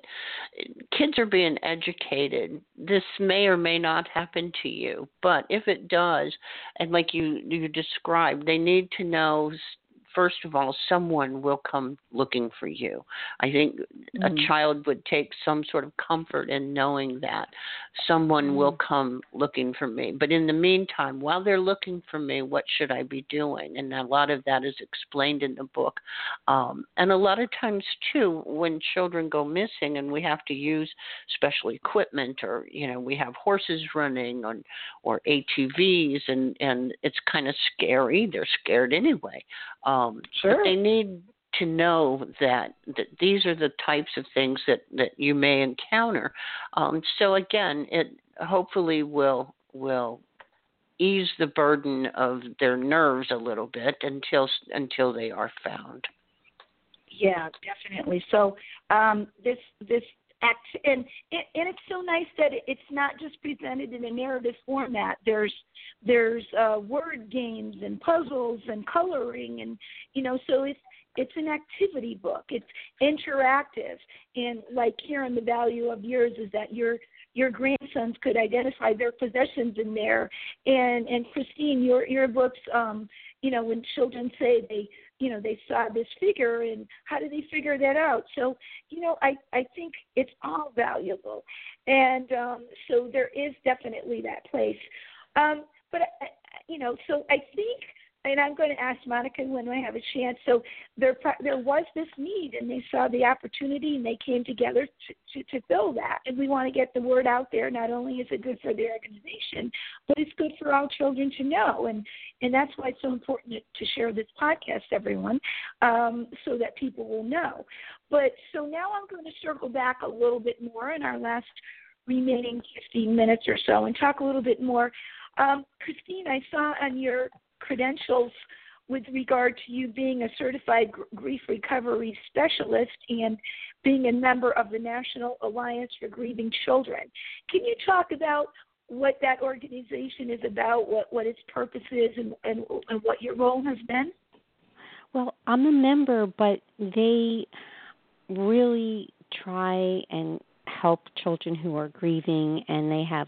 S2: kids are being educated. This may or may not happen to you, but if it does, and like you, you described, they need to know first of all, someone will come looking for you. I think mm-hmm. a child would take some sort of comfort in knowing that someone mm-hmm. will come looking for me. But in the meantime, while they're looking for me, what should I be doing? And a lot of that is explained in the book. Um, and a lot of times, too, when children go missing and we have to use special equipment or, you know, we have horses running on, or ATVs and, and it's kind of scary. They're scared anyway. Um,
S1: sure.
S2: But they need to know that that these are the types of things that that you may encounter. Um, so again, it hopefully will will ease the burden of their nerves a little bit until until they are found.
S1: Yeah, definitely. So um, this this act and and it's so nice that it's not just presented in a narrative format. There's there's uh, word games and puzzles and coloring and you know so it's it's an activity book. It's interactive and like here in the value of yours is that your your grandsons could identify their possessions in there and and Christine, your your books um you know when children say they you know they saw this figure and how do they figure that out? So you know i i think it's all valuable. And um so there is definitely that place. Um but you know so i think and I'm going to ask Monica when I have a chance. So there, there was this need, and they saw the opportunity, and they came together to, to, to fill that. And we want to get the word out there. Not only is it good for the organization, but it's good for all children to know. And and that's why it's so important to share this podcast, everyone, um, so that people will know. But so now I'm going to circle back a little bit more in our last remaining 15 minutes or so and talk a little bit more. Um, Christine, I saw on your credentials with regard to you being a certified grief recovery specialist and being a member of the National Alliance for Grieving Children. Can you talk about what that organization is about, what, what its purpose is, and, and, and what your role has been?
S3: Well, I'm a member, but they really try and help children who are grieving, and they have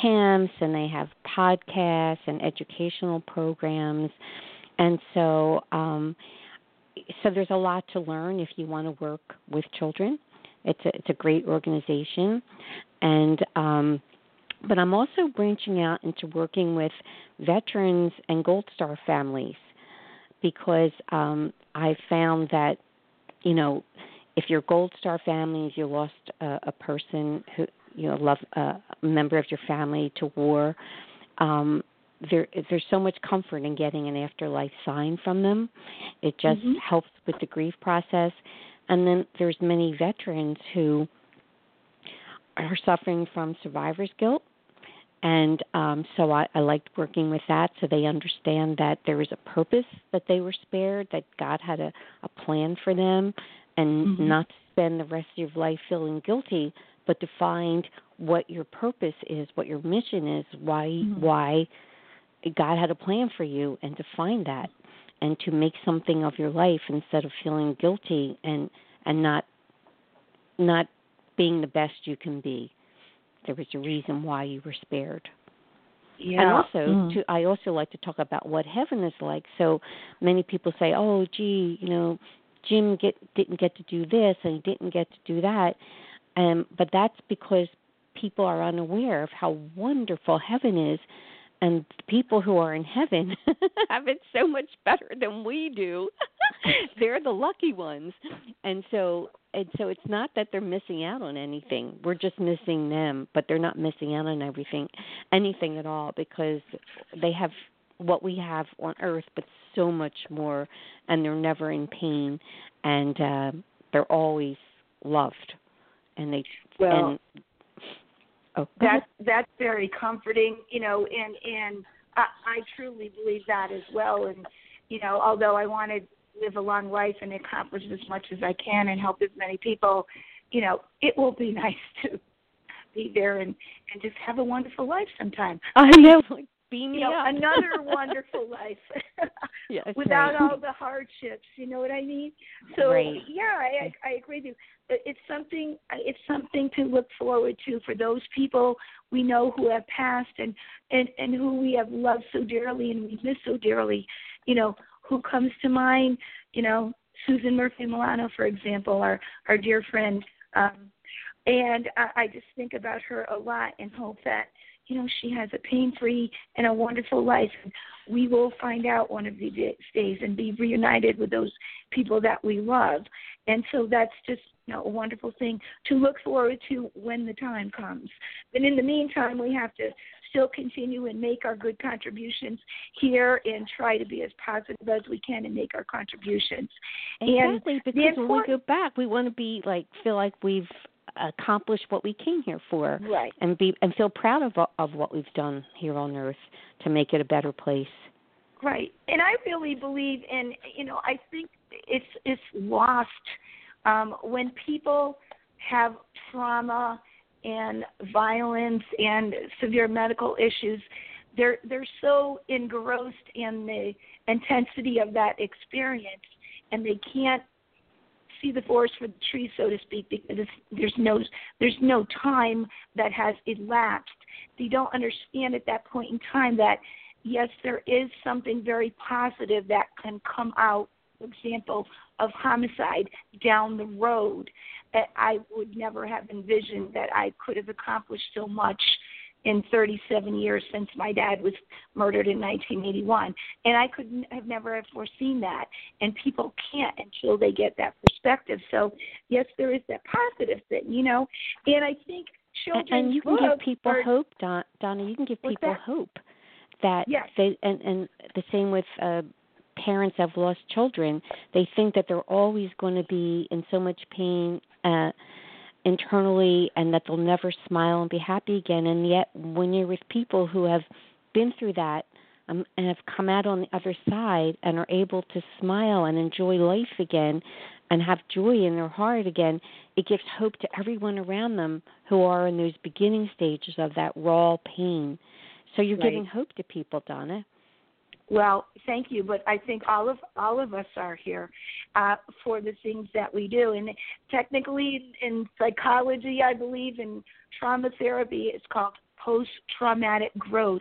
S3: camps and they have podcasts and educational programs, and so um, so there's a lot to learn if you want to work with children. It's a it's a great organization, and um, but I'm also branching out into working with veterans and Gold Star families because um, I found that you know if you're Gold Star families, you lost a, a person who you know love uh, a member of your family to war. Um, there, there's so much comfort in getting an afterlife sign from them. It just
S1: mm-hmm.
S3: helps with the grief process. And then there's many veterans who are suffering from survivor's guilt and um, so I, I liked working with that so they understand that there is a purpose that they were spared, that God had a, a plan for them, and
S1: mm-hmm.
S3: not spend the rest of your life feeling guilty, but to find what your purpose is, what your mission is, why
S1: mm-hmm.
S3: why God had a plan for you, and to find that, and to make something of your life instead of feeling guilty and and not not being the best you can be there was a reason why you were spared.
S1: Yeah.
S3: And also,
S1: mm.
S3: to, I also like to talk about what heaven is like. So many people say, "Oh, gee, you know, Jim get didn't get to do this and he didn't get to do that," um, but that's because people are unaware of how wonderful heaven is, and people who are in heaven have it so much better than we do. They're the lucky ones, and so and so it's not that they're missing out on anything. We're just missing them, but they're not missing out on everything, anything at all, because they have what we have on Earth, but so much more, and they're never in pain, and uh, they're always loved, and they
S1: well.
S3: And, oh,
S1: that's that's very comforting, you know, and and I, I truly believe that as well. And you know, although I want to live a long life and accomplish as much as I can and help as many people, you know, it will be nice to be there and and just have a wonderful life sometime.
S3: I know, beam
S1: you know,
S3: up.
S1: another wonderful life
S3: yes,
S1: without
S3: right.
S1: all the hardships. You know what I mean? So
S3: right.
S1: yeah, I I agree with you. It's something it's something to look forward to for those people we know who have passed and and and who we have loved so dearly and we miss so dearly. You know, who comes to mind? You know, Susan Murphy Milano, for example, our our dear friend. Um, and I, I just think about her a lot and hope that you know she has a pain-free and a wonderful life. And We will find out one of these days and be reunited with those people that we love. And so that's just you know a wonderful thing to look forward to when the time comes. But in the meantime, we have to still continue and make our good contributions here and try to be as positive as we can and make our contributions.
S3: Exactly,
S1: and
S3: because when we go back, we want to be like feel like we've accomplished what we came here for,
S1: right?
S3: And be and feel proud of of what we've done here on Earth to make it a better place.
S1: Right, and I really believe in you know I think it's it's lost um, when people have trauma and violence and severe medical issues they're they're so engrossed in the intensity of that experience and they can't see the forest for the trees so to speak because there's no there's no time that has elapsed. They don't understand at that point in time that yes there is something very positive that can come out for example of homicide down the road that I would never have envisioned that I could have accomplished so much in 37 years since my dad was murdered in 1981 and i could have never have foreseen that. And people can't until they get that perspective. So yes there is that positive thing you know? And i think children
S3: and you can give people
S1: are,
S3: hope Don, donna you can give people
S1: that?
S3: hope that
S1: yes.
S3: they and and the same with uh parents have lost children, they think that they're always going to be in so much pain uh, internally and that they'll never smile and be happy again. And yet, when you're with people who have been through that um, and have come out on the other side and are able to smile and enjoy life again and have joy in their heart again, it gives hope to everyone around them who are in those beginning stages of that raw pain. So you're
S1: right.
S3: giving hope to people, Donna.
S1: Well, thank you, but I think all of all of us are here uh, for the things that we do, and technically in psychology, I believe in trauma therapy, it's called post-traumatic growth.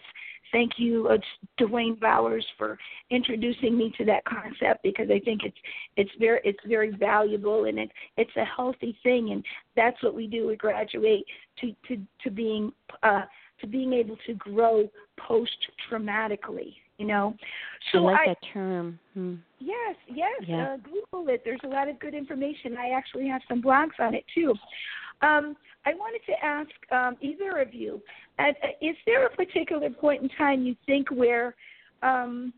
S1: Thank you, uh, Dwayne Bowers, for introducing me to that concept because I think it's it's very it's very valuable and it it's a healthy thing, and that's what we do. We graduate to to to being uh, to being able to grow post traumatically you know.
S3: So I like I, that term. Hmm.
S1: Yes, yes. Yeah. Uh, Google it. There's a lot of good information. I actually have some blogs on it too. Um, I wanted to ask um, either of you: uh, Is there a particular point in time you think where um,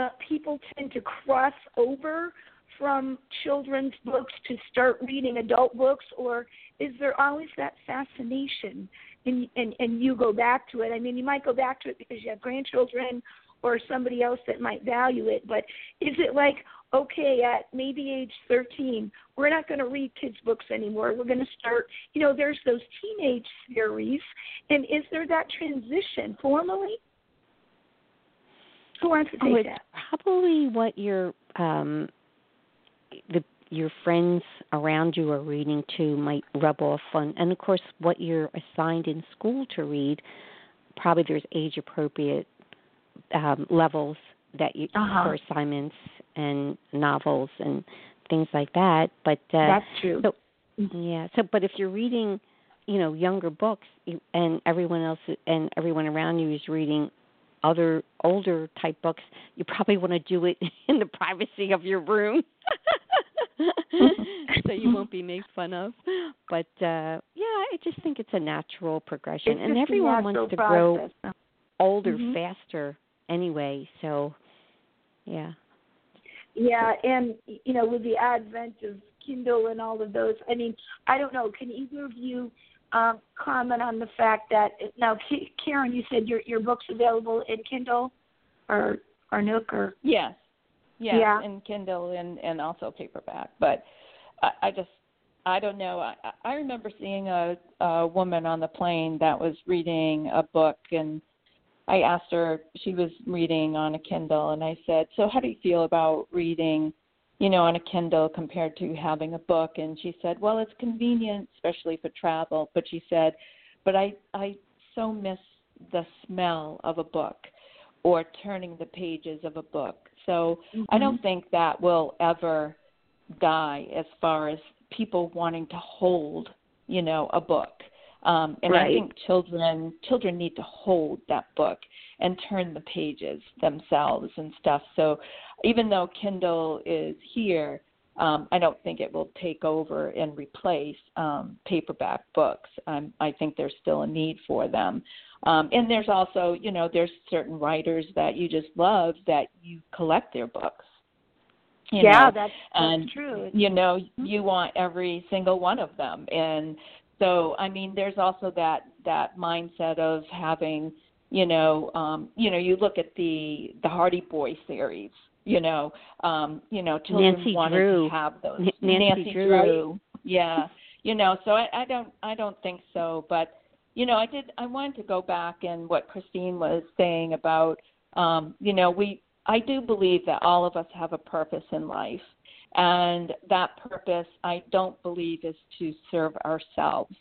S1: uh, people tend to cross over from children's books to start reading adult books, or is there always that fascination and and and you go back to it? I mean, you might go back to it because you have grandchildren or somebody else that might value it. But is it like, okay, at maybe age 13, we're not going to read kids' books anymore. We're going to start, you know, there's those teenage series. And is there that transition formally? Who wants to take
S3: oh,
S1: that?
S3: Probably what your um, the your friends around you are reading to might rub off on, and of course, what you're assigned in school to read. Probably there's age appropriate um, levels that you
S1: uh-huh.
S3: for assignments and novels and things like that. But uh,
S1: that's true.
S3: So yeah. So, but if you're reading, you know, younger books, and everyone else and everyone around you is reading other older type books, you probably want to do it in the privacy of your room. so you won't be made fun of. But uh yeah, I just think it's a natural progression
S1: it's
S3: and everyone wants to
S1: process.
S3: grow older
S1: mm-hmm.
S3: faster anyway. So, yeah.
S1: Yeah, and you know, with the advent of Kindle and all of those, I mean, I don't know. Can either of you um, comment on the fact that now, Karen, you said your your book's available in Kindle or or Nook or
S4: yes, yes,
S1: yeah,
S4: in Kindle and and also paperback. But I, I just I don't know. I, I remember seeing a, a woman on the plane that was reading a book and I asked her, she was reading on a Kindle, and I said, So, how do you feel about reading, you know, on a Kindle compared to having a book? And she said, Well, it's convenient, especially for travel. But she said, But I, I so miss the smell of a book or turning the pages of a book. So,
S1: mm-hmm.
S4: I don't think that will ever die as far as people wanting to hold, you know, a book um, and
S1: right.
S4: I think children children need to hold that book and turn the pages themselves and stuff. So even though Kindle is here, um, I don't think it will take over and replace um, paperback books. Um, I think there's still a need for them. Um, and there's also, you know, there's certain writers that you just love that you collect their books. You
S1: yeah,
S4: know,
S1: that's, that's
S4: and,
S1: true.
S4: You know, you want every single one of them, and so I mean, there's also that that mindset of having, you know, um, you know, you look at the the Hardy Boy series, you know, um, you know, children
S3: Nancy
S4: wanted
S3: Drew.
S4: to have those.
S3: N- Nancy, Nancy Drew.
S4: Drew. Yeah, you know, so I, I don't I don't think so, but you know, I did I wanted to go back and what Christine was saying about, um, you know, we I do believe that all of us have a purpose in life and that purpose, I don't believe, is to serve ourselves.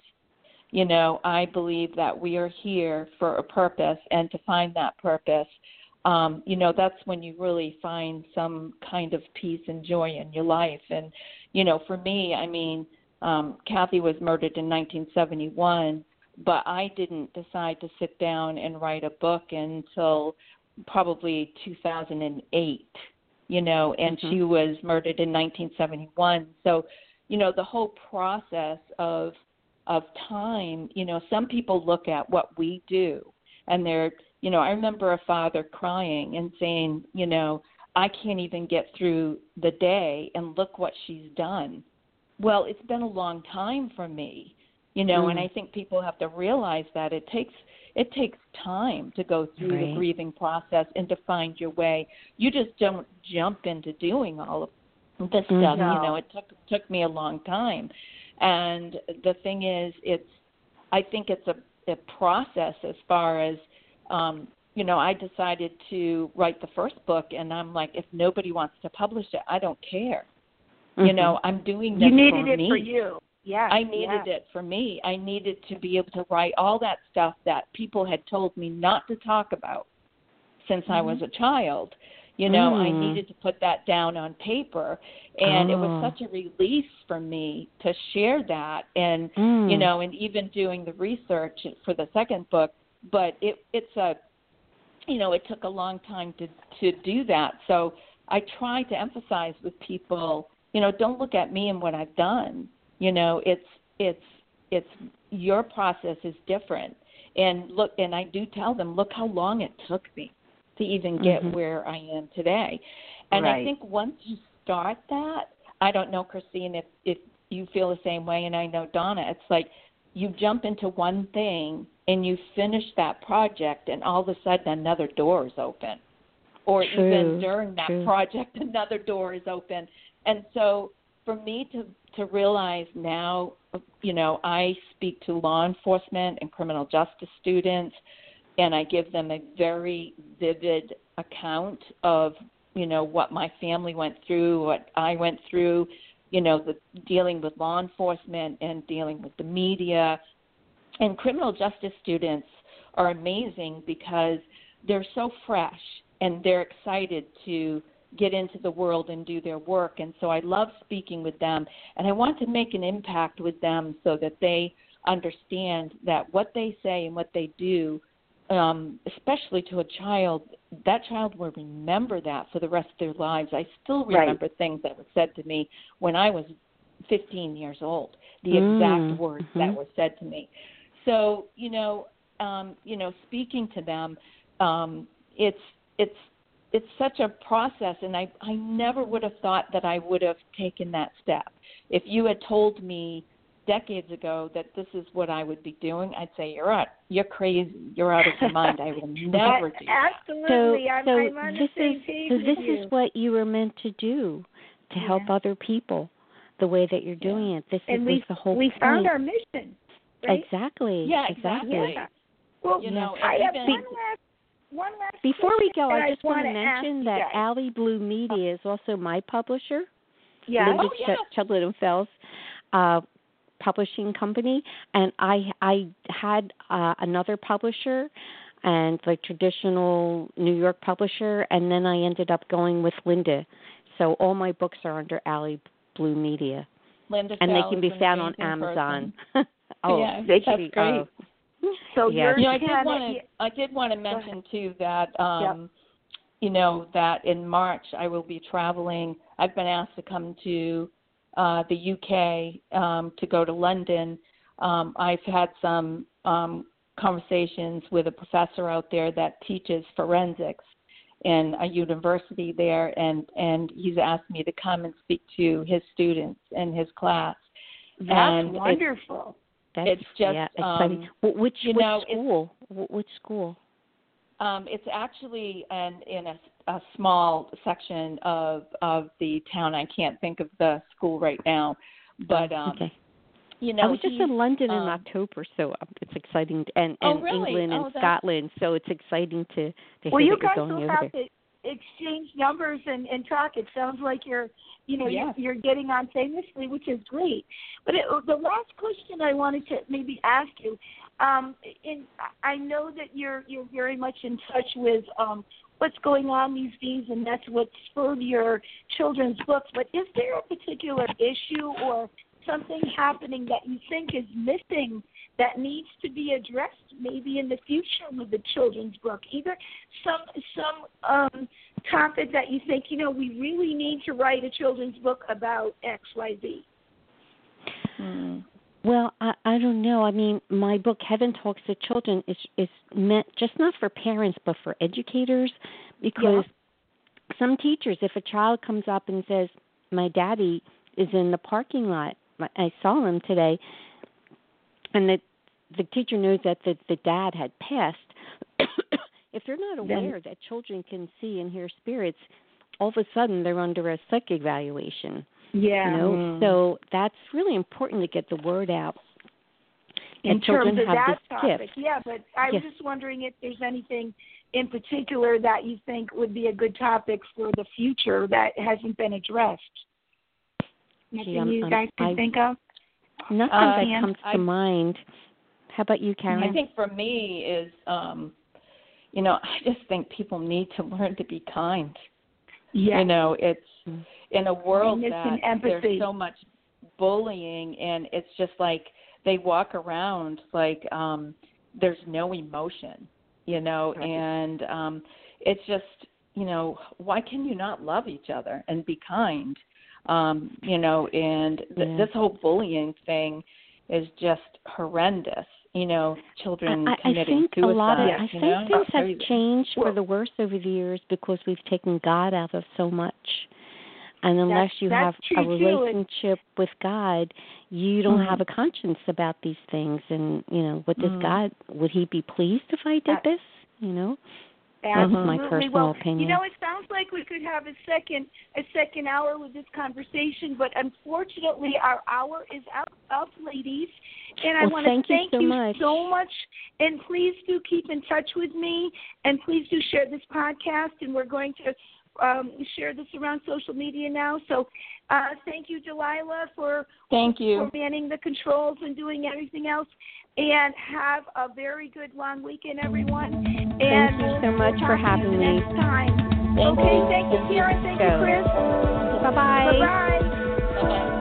S4: You know, I believe that we are here for a purpose, and to find that purpose, um, you know, that's when you really find some kind of peace and joy in your life. And, you know, for me, I mean, um, Kathy was murdered in 1971, but I didn't decide to sit down and write a book until probably 2008 you know, and
S3: mm-hmm.
S4: she was murdered in 1971. So, you know, the whole process of of time, you know, some people look at what we do and they're, you know, I remember a father crying and saying, you know, I can't even get through the day and look what she's done. Well, it's been a long time for me, you know,
S3: mm.
S4: and I think people have to realize that it takes it takes time to go through
S3: right.
S4: the grieving process and to find your way. You just don't jump into doing all of this
S3: mm-hmm.
S4: stuff. You know, it took took me a long time. And the thing is it's I think it's a, a process as far as um you know, I decided to write the first book, and I'm like, if nobody wants to publish it, I don't care.
S3: Mm-hmm.
S4: You know, I'm doing this
S1: you needed
S4: for
S1: it
S4: me.
S1: for you. Yeah.
S4: I needed it for me. I needed to be able to write all that stuff that people had told me not to talk about since I was
S1: Mm-hmm.
S4: a child. You know, I
S3: Mm.
S4: needed to put that down on paper, and it was
S3: Oh.
S4: such a release for me to share that. And
S3: Mm.
S4: you know, and even doing the research for the second book, but it it's a you know, it took a long time to to do that. So I try to emphasize with people, you know, don't look at me and what I've done. You know, it's it's it's your process is different. And look and I do tell them, look how long it took me to even get
S3: Mhm.
S4: where I am today. And I think once you start that, I don't know, Christine, if if you feel the same way, and I know Donna, it's like you jump into one thing and you finish that project, and all of a sudden another door is open, or
S3: True,
S4: even during that
S3: true.
S4: project another door is open. And so for me to to realize now, you know, I speak to law enforcement and criminal justice students, and I give them a very vivid account of you know what my family went through, what I went through, you know, the dealing with law enforcement and dealing with the media. And criminal justice students are amazing because they're so fresh and they're excited to get into the world and do their work. And so I love speaking with them and I want to make an impact with them so that they understand that what they say and what they do um, especially to a child, that child will remember that for the rest of their lives. I still
S2: Right.
S4: remember things that were said to me when I was 15 years old, the
S3: Mm,
S4: exact words that
S3: mhm.
S4: were said to me. So, you know, um, you know, speaking to them, um, it's it's it's such a process, and I I never would have thought that I would have taken that step. If you had told me decades ago that this is what I would be doing, I'd say you're out, you're crazy, you're out of your mind. I will never do that.
S1: Absolutely.
S3: so,
S1: I'm,
S3: so
S1: I'm on
S3: this
S1: the same
S3: is
S1: page
S3: so
S1: with
S3: this
S1: you.
S3: is what you were meant to do to help other people the way that you're doing it. This
S1: and
S3: is
S1: we
S3: the whole thing.
S1: we
S3: point.
S1: found our mission. Right?
S3: Exactly.
S4: Yeah,
S3: exactly.
S4: exactly.
S1: Yeah. Well,
S4: You know,
S1: I have
S4: even-
S1: one one last
S3: Before we go, I just want to mention that. AlyBlue Media is also my publisher.
S1: Yes.
S3: Lynda
S4: Oh, yes.
S3: Ch- Chublin and Fells uh, publishing company, and I I had uh, another publisher and like traditional New York publisher, and then I ended up going with Lynda. So all my books are under Alley Blue Media,
S4: Lynda
S3: and they can be found on Amazon. oh,
S4: Yeah,
S3: they
S4: that's
S3: should-
S4: great.
S3: oh,
S1: So
S3: Yeah.
S4: You know, I did want to. I did want to mention too that um, you know that in March I will be traveling. I've been asked to come to uh, the UK um, to go to London. Um, I've had some um, conversations with a professor out there that teaches forensics in a university there, and and he's asked me to come and speak to his students in his class.
S1: That's
S4: and it's-
S1: wonderful.
S3: That's
S4: it's just,
S3: yeah, exciting.
S4: um,
S3: Wh- which
S4: you
S3: which
S4: know,
S3: school? Wh- Which school?
S4: Um, it's actually an, in a, a small section of of the town. I can't think of the school right now, but um,
S3: okay.
S4: you know,
S3: I was just in London in
S4: um,
S3: October, so um, it's exciting, and
S4: Oh,
S3: and
S4: really?
S3: England and
S4: Oh,
S3: Scotland, so it's exciting to to
S1: Well,
S3: hear
S1: you
S3: that you're going over
S1: have
S3: there.
S1: to exchange numbers and, and talk. It sounds like you're, you know,
S4: Yeah.
S1: you're, you're getting on famously, which is great. But it, the last question I wanted to maybe ask you, um, in, I know that you're you're very much in touch with um, what's going on these days, and that's what spurred your children's books. But is there a particular issue or something happening that you think is missing that needs to be addressed maybe in the future with the children's book either some some um topic that you think you know we really need to write a children's book about xyz
S4: hmm.
S3: Well, I I don't know. I mean, my book Heaven Talks to Children is is meant just not for parents but for educators because some teachers if a child comes up and says, "My daddy is in the parking lot. I saw him today." And the the teacher knows that the the dad had passed. if they're not aware that children can see and hear spirits, all of a sudden they're under a psychic evaluation
S1: yeah
S3: you know
S4: Mhm.
S3: so that's really important to get the word out
S1: in
S3: and children
S1: terms of that topic
S3: gift
S1: yeah but i was just wondering if there's anything in particular that you think would be a good topic for the future that hasn't been addressed? Nothing
S3: um,
S1: you guys can
S3: I-
S1: think of?
S3: Nothing
S4: Uh,
S3: that
S1: Ann,
S3: comes
S4: I-
S3: to mind. How about you, Karen?
S4: I think for me is um you know, I just think people need to learn to be kind.
S1: Yes.
S4: You know, it's in a world that there's so much bullying and it's just like they walk around like um there's no emotion, you know,
S1: Right.
S4: and um it's just, you know, why can you not love each other and be kind? Um, you know, and th-
S3: Yeah.
S4: this whole bullying thing is just horrendous. You know, children
S3: I, I
S4: committing
S3: think
S4: suicide.
S3: a lot of
S1: Yes,
S3: I think
S4: know?
S3: things have
S4: crazy.
S3: changed for the worse over the years because we've taken God out of so much. And unless
S1: That's-
S3: you
S1: that's
S3: have
S1: true,
S3: a
S1: too,
S3: relationship with God, you don't
S4: Mhm.
S3: have a conscience about these things. And you know, what does
S4: Mhm.
S3: God? Would He be pleased if I did
S1: Uh,
S3: this? You know,
S1: Absolutely.
S3: my personal
S1: well,
S3: opinion.
S1: You know, it sounds like we could have a second a second hour with this conversation, but unfortunately, our hour is up, up ladies. And I want to
S3: thank you so much.
S1: so much. And please do keep in touch with me, and please do share this podcast. And we're going to um, share this around social media now. So, uh, thank you, Delilah, for
S4: Thank you
S1: for
S4: you.
S1: manning the controls and doing everything else. And have a very good long weekend, everyone. And
S3: Thank you so much for
S1: talk to you
S3: having me.
S1: Next time.
S4: Thank
S1: okay,
S4: you.
S1: thank you, Karen. Thank you, Chris.
S3: bye bye.
S1: Bye bye.